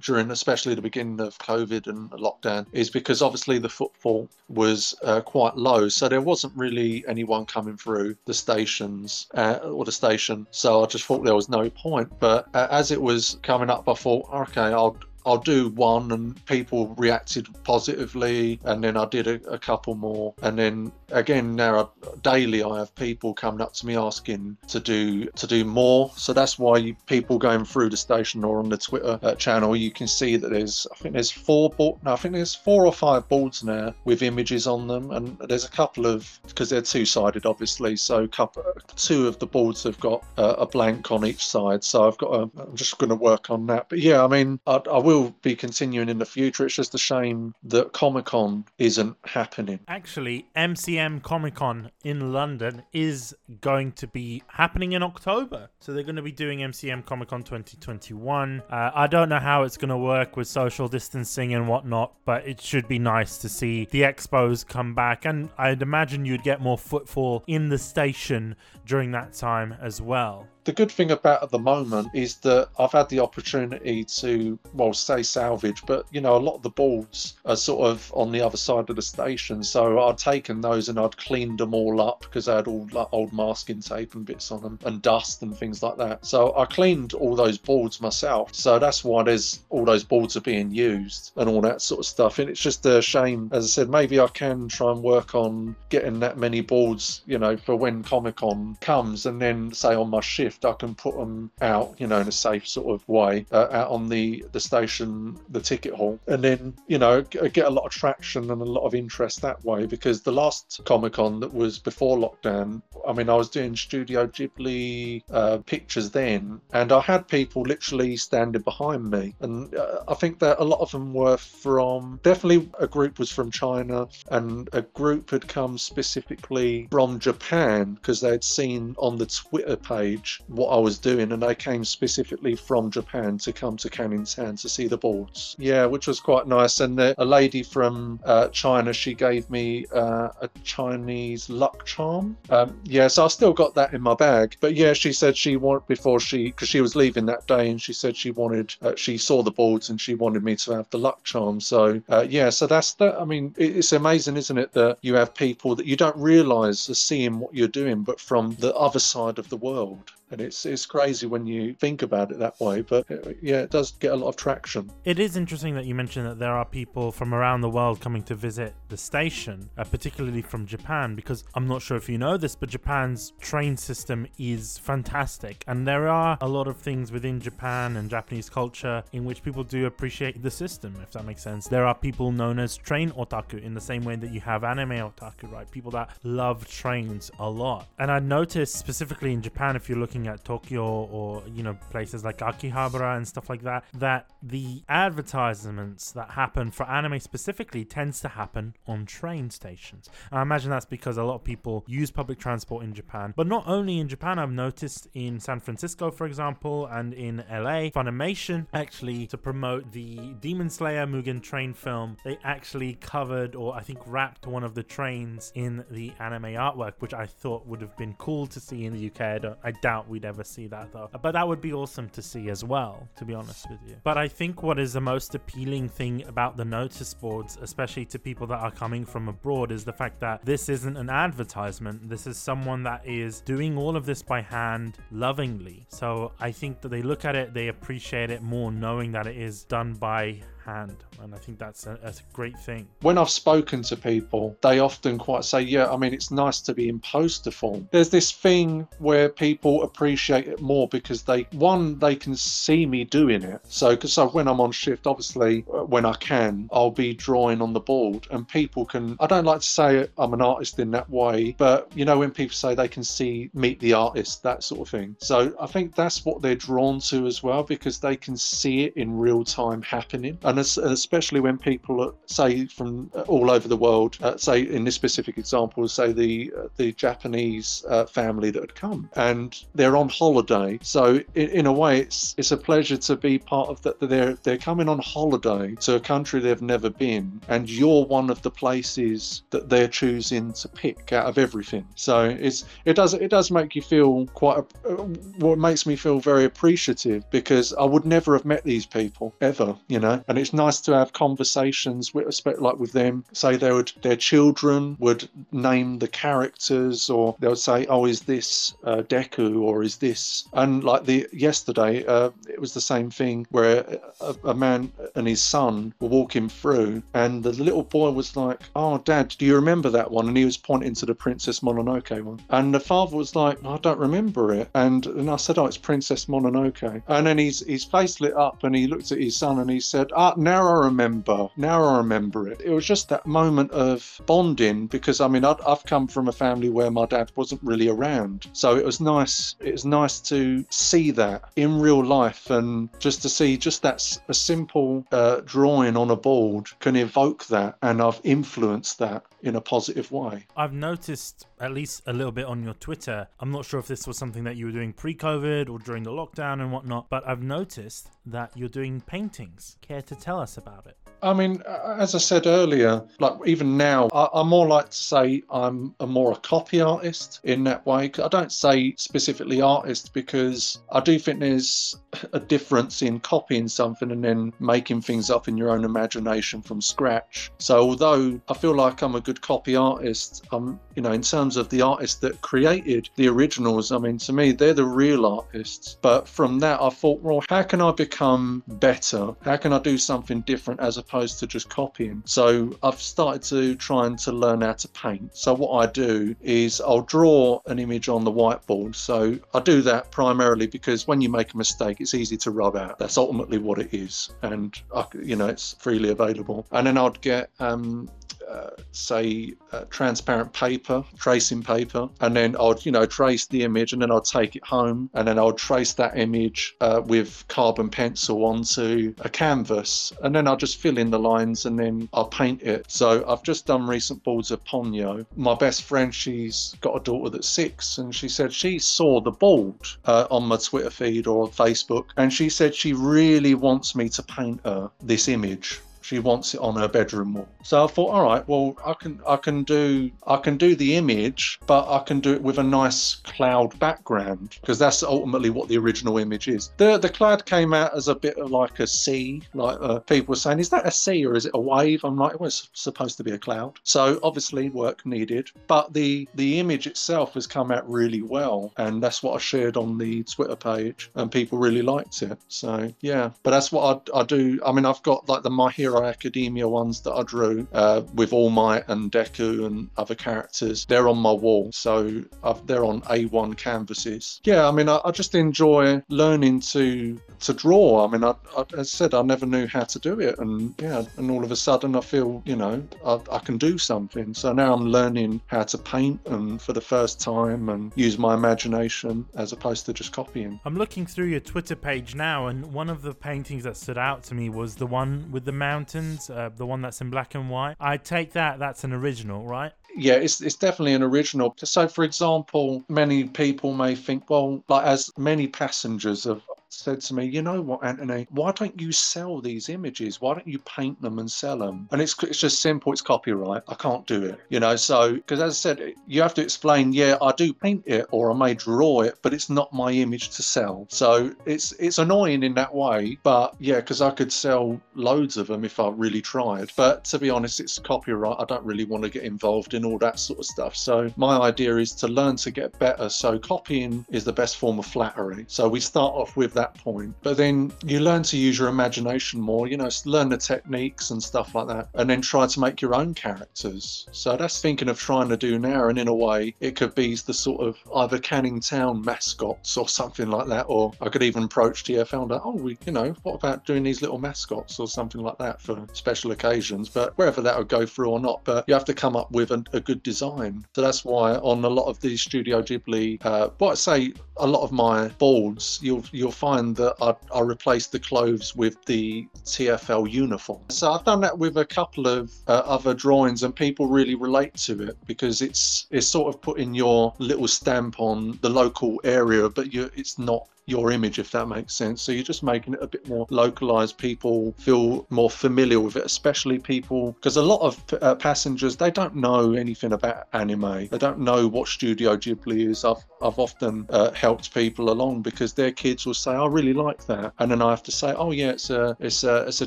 during especially the beginning of COVID and lockdown is because obviously the footfall was uh, quite low, so there wasn't really anyone coming through the stations uh, or the station. So I just thought there was no point. But uh, as it was coming up, I thought, okay, I'll I'll do one, and people reacted positively, and then I did a, a couple more, and then again now I, daily I have people coming up to me asking to do to do more. So that's why you, people going through the station or on the Twitter uh, channel, you can see that there's I think there's four board, no, I think there's four or five boards now with images on them, and there's a couple of because they're two sided obviously, so couple two of the boards have got uh, a blank on each side. So I've got a, I'm just going to work on that. But yeah, I mean I, I will will be continuing in the future. It's just a shame that Comic Con isn't happening. Actually, MCM Comic Con in London is going to be happening in October. So they're going to be doing MCM Comic Con 2021. Uh, I don't know how it's going to work with social distancing and whatnot, but it should be nice to see the expos come back. And I'd imagine you'd get more footfall in the station during that time as well the good thing about at the moment is that I've had the opportunity to, well, say salvage, but you know, a lot of the boards are sort of on the other side of the station. So I'd taken those and I'd cleaned them all up because they had all like, old masking tape and bits on them and dust and things like that. So I cleaned all those boards myself. So that's why there's all those boards are being used and all that sort of stuff. And it's just a shame, as I said, maybe I can try and work on getting that many boards, you know, for when Comic Con comes and then say on my shift I can put them out, you know, in a safe sort of way, uh, out on the the station, the ticket hall, and then you know get a lot of traction and a lot of interest that way. Because the last Comic Con that was before lockdown, I mean, I was doing Studio Ghibli uh, pictures then, and I had people literally standing behind me, and uh, I think that a lot of them were from definitely a group was from China, and a group had come specifically from Japan because they had seen on the Twitter page what I was doing, and they came specifically from Japan to come to Canning Town to see the boards. Yeah, which was quite nice. And the, a lady from uh, China, she gave me uh, a Chinese luck charm. Um, yeah, so I still got that in my bag. But yeah, she said she wanted before she because she was leaving that day, and she said she wanted uh, she saw the boards and she wanted me to have the luck charm. So uh, yeah, so that's that. I mean, it's amazing, isn't it, that you have people that you don't realise are seeing what you're doing, but from the other side of the world and it's it's crazy when you think about it that way. But uh, yeah, it does get a lot of traction. It is interesting that you mentioned that there are people from around the world coming to visit the station, uh, particularly from Japan, because I'm not sure if you know this, but Japan's train system is fantastic, and there are a lot of things within Japan and Japanese culture in which people do appreciate the system, if that makes sense. There are people known as train otaku in the same way that you have anime otaku, right? People that love trains a lot, and I noticed specifically in Japan, if you're looking looking at Tokyo or you know places like Akihabara and stuff like that, that the advertisements that happen for anime specifically tends to happen on train stations. I imagine that's because a lot of people use public transport in Japan, but not only in Japan. I've noticed in San Francisco, for example, and in LA, Funimation actually to promote the Demon Slayer Mugen Train film, they actually covered or I think wrapped one of the trains in the anime artwork, which I thought would have been cool to see in the UK. I, I doubt we'd ever see that though. But that would be awesome to see as well, to be honest with you. But I think what is the most appealing thing about the notice boards, especially to people that are coming from abroad, is the fact that this isn't an advertisement. This is someone that is doing all of this by hand lovingly. So I think that they look at it, they appreciate it more knowing that it is done by hand. And I think that's a, that's a great thing. When I've spoken to people, they often quite say, Yeah, I mean, it's nice to be in poster form. There's this thing where people appreciate it more because they, one, they can see me doing it. So, so when I'm on shift, obviously, uh, when I can, I'll be drawing on the board and people can, I don't like to say I'm an artist in that way, but you know, when people say they can see, meet the artist, that sort of thing. So I think that's what they're drawn to as well because they can see it in real time happening. And especially when people say from all over the world, uh, say in this specific example, say the uh, the Japanese uh, family that had come and they're on holiday. So in, in, a way, it's it's a pleasure to be part of that. They're they're coming on holiday to a country they've never been, and you're one of the places that they're choosing to pick out of everything. So it's it does it does make you feel quite. A, what makes me feel very appreciative because I would never have met these people ever, you know. And it's nice to have conversations with, like with them. Say they would, their children would name the characters, or they would say, "Oh, is this uh, Deku, or is this?" And like the yesterday, uh, it was the same thing where a, a man and his son were walking through, and the little boy was like, "Oh, Dad, do you remember that one?" And he was pointing to the Princess Mononoke one, and the father was like, "I don't remember it," and and I said, "Oh, it's Princess Mononoke," and then his his face lit up, and he looked at his son and he said, "Ah, now I remember. Now I remember it." It was just that moment of bonding because I mean, i I've come from a family where my dad wasn't really around, so it was nice. It was nice to see that in real life and just to see just that a simple uh, drawing on a board can evoke that, and I've influenced that in a positive way. I've noticed at least a little bit on your Twitter. I'm not sure if this was something that you were doing pre COVID or during the lockdown and whatnot, but I've noticed that you're doing paintings. Care to tell us about it? I mean, as I said earlier, like even now, I, am more like to say I'm a more a copy artist in that way. I don't say specifically artist because I do think there's a difference in copying something and then making things up in your own imagination from scratch. So although I feel like I'm a good copy artist, I'm, you know, in terms of the artists that created the originals, I mean, to me, they're the real artists. But from that, I thought, well, how can I become better? How can I do something different as opposed opposed to just copying. So I've started to try and to learn how to paint. So what I do is I'll draw an image on the whiteboard. So I do that primarily because when you make a mistake, it's easy to rub out. That's ultimately what it is, and I, you know it's freely available. And then I'd get um, uh, say uh, transparent paper, tracing paper, and then I'd you know trace the image, and then I'd take it home, and then I'd trace that image uh, with carbon pencil onto a canvas, and then I'll just fill in the lines, and then I'll paint it. So I've just done recent boards of Ponyo. My best friend, she's got a daughter that's six, and she said she saw the board uh, on my Twitter feed or Facebook, and she said she really wants me to paint her this image she wants it on her bedroom wall. So I thought, all right, well, I can I can do I can do the image, but I can do it with a nice cloud background because that's ultimately what the original image is. The the cloud came out as a bit of like a sea, like uh, people were saying, is that a sea or is it a wave? I'm like, it was supposed to be a cloud. So obviously work needed, but the the image itself has come out really well, and that's what I shared on the Twitter page, and people really liked it. So yeah, but that's what I, I do. I mean, I've got like the My Hero Academia ones that I drew uh, with All Might and Deku and other characters, they're on my wall. So I've, they're on A1 canvases. Yeah, I mean, I, I, just enjoy learning to to draw. I mean, I, I, as I said, I never knew how to do it, and yeah, and all of a sudden I feel, you know, I, I can do something. So now I'm learning how to paint and for the first time and use my imagination as opposed to just copying. I'm looking through your Twitter page now, and one of the paintings that stood out to me was the one with the Mountains, uh, the one that's in black and. I take that that's an original, right? Yeah, it's, it's definitely an original. So, for example, many people may think, well, like as many passengers of said to me, you know what, Anthony, why don't you sell these images? Why don't you paint them and sell them? And it's, it's just simple. It's copyright. I can't do it, you know? So, because as I said, you have to explain, yeah, I do paint it or I may draw it, but it's not my image to sell. So it's, it's annoying in that way. But yeah, because I could sell loads of them if I really tried. But to be honest, it's copyright. I don't really want to get involved in all that sort of stuff. So my idea is to learn to get better. So copying is the best form of flattery. So we start off with that that point. But then you learn to use your imagination more, you know, learn the techniques and stuff like that, and then try to make your own characters. So that's thinking of trying to do now. And in a way, it could be the sort of either Canning Town mascots or something like that. Or I could even approach TFL and oh, we, you know, what about doing these little mascots or something like that for special occasions? But wherever that would go through or not, but you have to come up with a, a good design. So that's why on a lot of these Studio Ghibli, uh, what I say, a lot of my boards, you'll you'll find that I, I replace the clothes with the TFL uniform. So I've done that with a couple of uh, other drawings, and people really relate to it because it's it's sort of putting your little stamp on the local area, but you it's not your image, if that makes sense. So you're just making it a bit more localized. People feel more familiar with it, especially people because a lot of uh, passengers they don't know anything about anime. They don't know what Studio Ghibli is. I've I've often uh, helped people along because their kids will say, "I really like that," and then I have to say, "Oh yeah, it's a it's a it's a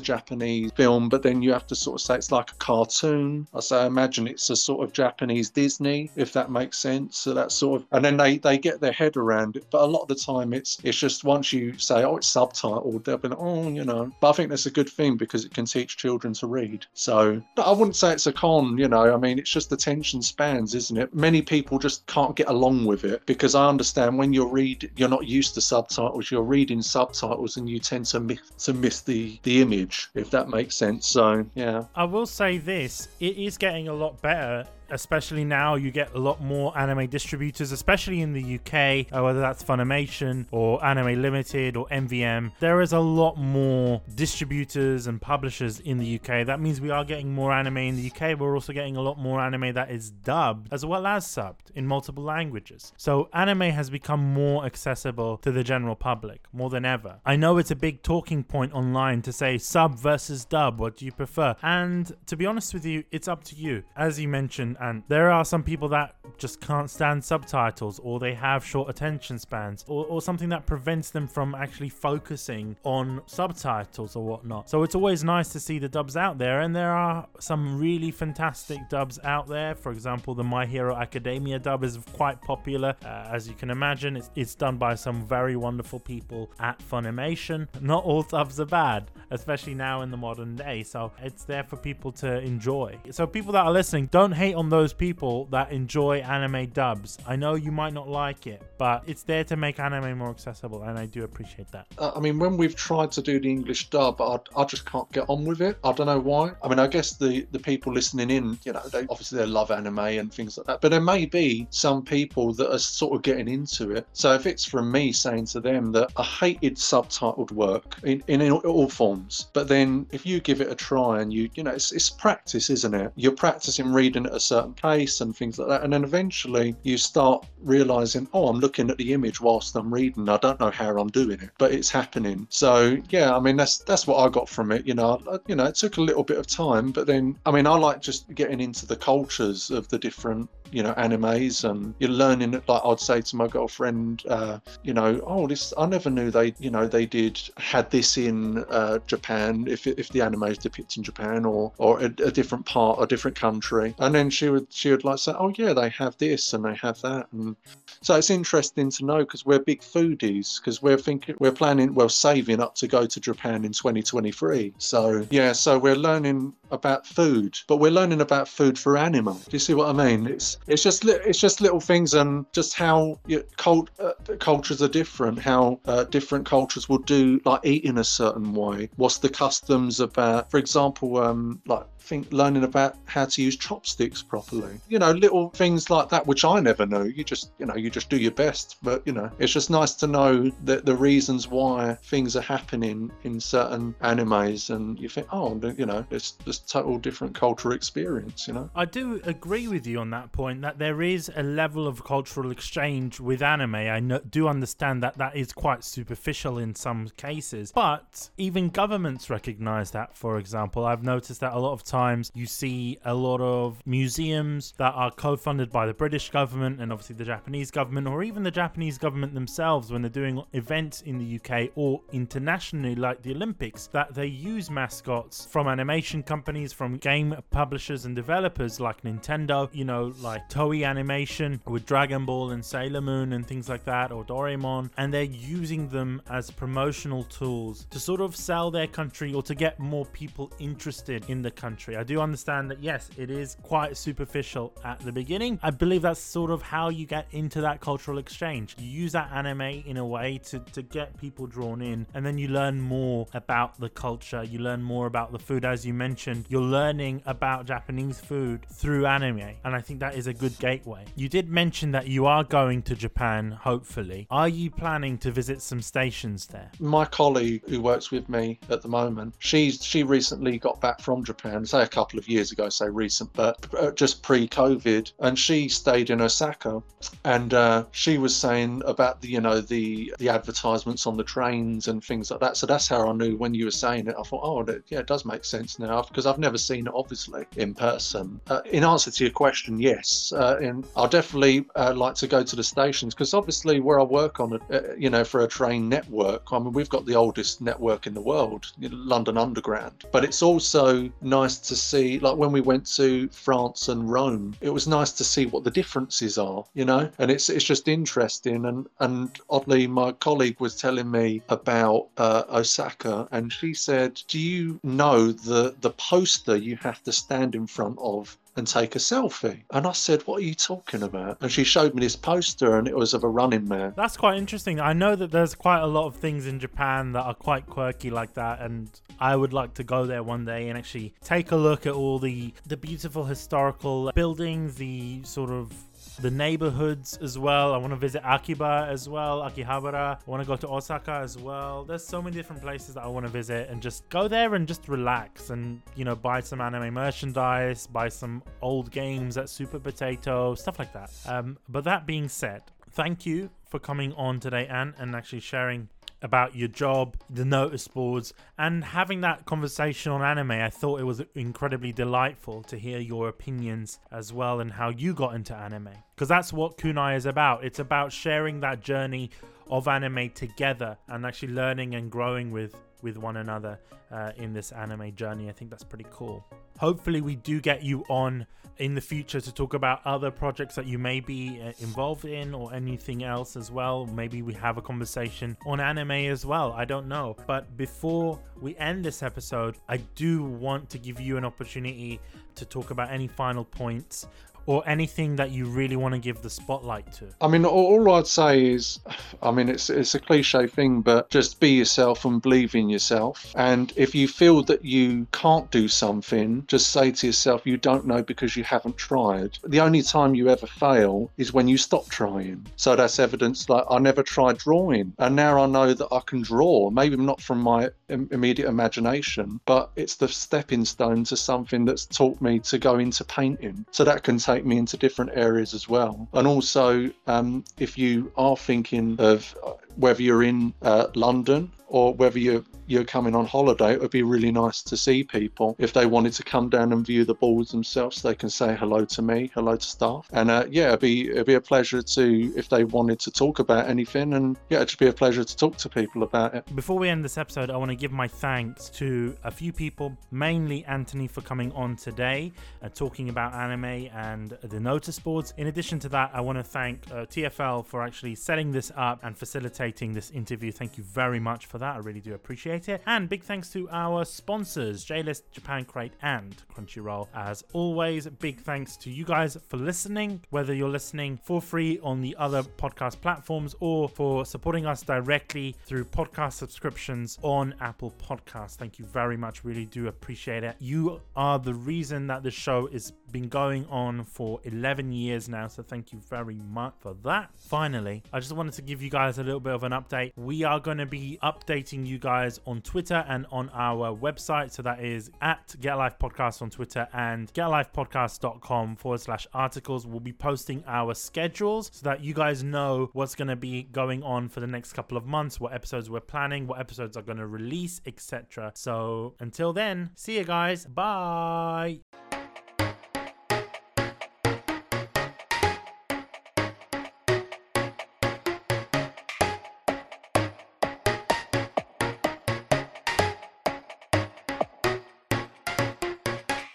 Japanese film," but then you have to sort of say it's like a cartoon. I say, imagine it's a sort of Japanese Disney, if that makes sense. So that's sort of, and then they they get their head around it. But a lot of the time, it's it's just once you say, oh, it's subtitled, they'll be like, oh, you know. But I think that's a good thing because it can teach children to read. So I wouldn't say it's a con, you know. I mean, it's just attention spans, isn't it? Many people just can't get along with it because I understand when you're read, you're not used to subtitles. You're reading subtitles and you tend to miss to miss the the image, if that makes sense. So yeah. I will say this: it is getting a lot better especially now you get a lot more anime distributors, especially in the UK, uh, whether that's Funimation or Anime Limited or MVM. There is a lot more distributors and publishers in the UK. That means we are getting more anime in the UK. We're also getting a lot more anime that is dubbed as well as subbed in multiple languages. So anime has become more accessible to the general public more than ever. I know it's a big talking point online to say sub versus dub. What do you prefer? And to be honest with you, it's up to you. As you mentioned, and there are some people that just can't stand subtitles or they have short attention spans or, or something that prevents them from actually focusing on subtitles or whatnot. So it's always nice to see the dubs out there, and there are some really fantastic dubs out there. For example, the My Hero Academia dub is quite popular. Uh, as you can imagine, it's, it's done by some very wonderful people at Funimation. Not all dubs are bad, especially now in the modern day. So it's there for people to enjoy. So people that are listening, don't hate on those people that enjoy anime dubs. I know you might not like it, but it's there to make anime more accessible, and I do appreciate that. Uh, I mean, when we've tried to do the English dub, I, I just can't get on with it. I don't know why. I mean, I guess the, the people listening in, you know, they obviously they love anime and things like that, but there may be some people that are sort of getting into it. So if it's from me saying to them that I hated subtitled work in, in, in all forms, but then if you give it a try and you, you know, it's, it's practice, isn't it? You're practicing reading at a certain pace and things like that, and then eventually you start realizing, oh, I'm looking at the image whilst I'm reading. I don't know how I'm doing it, but it's happening. So yeah, I mean that's that's what I got from it. You know, you know, it took a little bit of time, but then I mean, I like just getting into the cultures of the different you know animes and you're learning it. Like i'd say to my girlfriend uh, you know oh this i never knew they you know they did had this in uh, japan if, if the anime is depicted in japan or or a, a, different part a different country. And then she would she would like say oh yeah they have this and they have that. And so it's interesting to know because we're big foodies because we're thinking we're planning well saving up to go to japan in 2023 so yeah so we're learning about food but we're learning about food for anime do you see what i mean? It's it's just it's just little things and just how you, cult, uh, cultures are different. How uh, different cultures will do like eat in a certain way. What's the customs about? For example, um, like think learning about how to use chopsticks properly. You know, little things like that which I never knew. You just you know you just do your best, but you know it's just nice to know that the reasons why things are happening in certain animes, and you think, oh, you know, it's just total different cultural experience. You know, I do agree with you on that point that there is a level of cultural exchange with anime. I no- do understand that that is quite superficial in some cases, but even governments recognize that. For example, I've noticed that a lot of times you see a lot of museums that are co-funded by the British government and obviously the Japanese government or even the Japanese government themselves when they're doing events in the UK or internationally like the Olympics that they use mascots from animation companies from game publishers and developers like Nintendo, you know, like Toei Animation with Dragon Ball and Sailor Moon and things like that, or Doraemon, and they're using them as promotional tools to sort of sell their country or to get more people interested in the country. I do understand that, yes, it is quite superficial at the beginning. I believe that's sort of how you get into that cultural exchange. You use that anime in a way to, to get people drawn in, and then you learn more about the culture, you learn more about the food. As you mentioned, you're learning about Japanese food through anime, and I think that is a good gateway. You did mention that you are going to Japan, hopefully. Are you planning to visit some stations there? My colleague who works with me at the moment, she's she recently got back from Japan, say a couple of years ago, say recent, but uh, just pre-COVID, and she stayed in Osaka, and uh, she was saying about the you know the the advertisements on the trains and things like that. So that's how I knew when you were saying it. I thought, oh, yeah, it does make sense now because I've never seen it obviously in person. Uh, in answer to your question, yes, uh, and I'll definitely uh, like to go to the stations because obviously where I work on, a, uh, you know, for a train network, I mean, we've got the oldest network in the world, London Underground. But it's also nice to see, like when we went to France and Rome, it was nice to see what the differences are, you know, and it's it's just interesting. And and oddly, my colleague was telling me about uh, Osaka, and she said, "Do you know the the poster you have to stand in front of and take a selfie. And I said, What are you talking about? And she showed me this poster and it was of a running man. That's quite interesting. I know that there's quite a lot of things in Japan that are quite quirky like that and I would like to go there one day and actually take a look at all the the beautiful historical buildings, the sort of the neighborhoods as well. I want to visit Akiba as well, Akihabara. I want to go to Osaka as well. There's so many different places that I want to visit and just go there and just relax and, you know, buy some anime merchandise, buy some old games at Super Potato, stuff like that. Um, but that being said, thank you for coming on today, Anne, and actually sharing about your job, the notice boards, and having that conversation on anime. I thought it was incredibly delightful to hear your opinions as well and how you got into anime. Because that's what Kunai is about. It's about sharing that journey of anime together and actually learning and growing with with one another uh, in this anime journey. I think that's pretty cool. Hopefully, we do get you on in the future to talk about other projects that you may be uh, involved in or anything else as well. Maybe we have a conversation on anime as well. I don't know. But before we end this episode, I do want to give you an opportunity to talk about any final points or anything that you really want to give the spotlight to? I mean, all, I'd say is, I mean, it's it's a cliche thing, but just be yourself and believe in yourself. And if you feel that you can't do something, just say to yourself, you don't know because you haven't tried. The only time you ever fail is when you stop trying. So that's evidence like I never tried drawing, and now I know that I can draw. Maybe not from my immediate imagination, but it's the stepping stone to something that's taught me to go into painting. So that can take take me into different areas as well. And also, um, if you are thinking of uh, whether you're in uh, London or whether you're you're coming on holiday, it would be really nice to see people. If they wanted to come down and view the balls themselves, they can say hello to me, hello to staff. And uh, yeah, it'd be it'd be a pleasure to if they wanted to talk about anything. And yeah, it'd be a pleasure to talk to people about it. Before we end this episode, I want to give my thanks to a few people, mainly Anthony for coming on today, uh, talking about anime and the notice boards. In addition to that, I want to thank uh, TFL for actually setting this up and facilitating this interview. Thank you very much for that. I really do appreciate it. And big thanks to our sponsors, JList, Japan Crate, and Crunchyroll. As always, big thanks to you guys for listening, whether you're listening for free on the other podcast platforms or for supporting us directly through podcast subscriptions on Apple Podcasts. Thank you very much. Really do appreciate it. You are the reason that the show is been going on for 11 years now, so thank you very much for that. Finally, I just wanted to give you guys a little bit of an update. We are going to be updating you guys on Twitter and on our website. So that is at Get Life Podcast on Twitter and getlifepodcast.com forward slash articles. We'll be posting our schedules so that you guys know what's going to be going on for the next couple of months, what episodes we're planning, what episodes are going to release, etc. So until then, see you guys. Bye.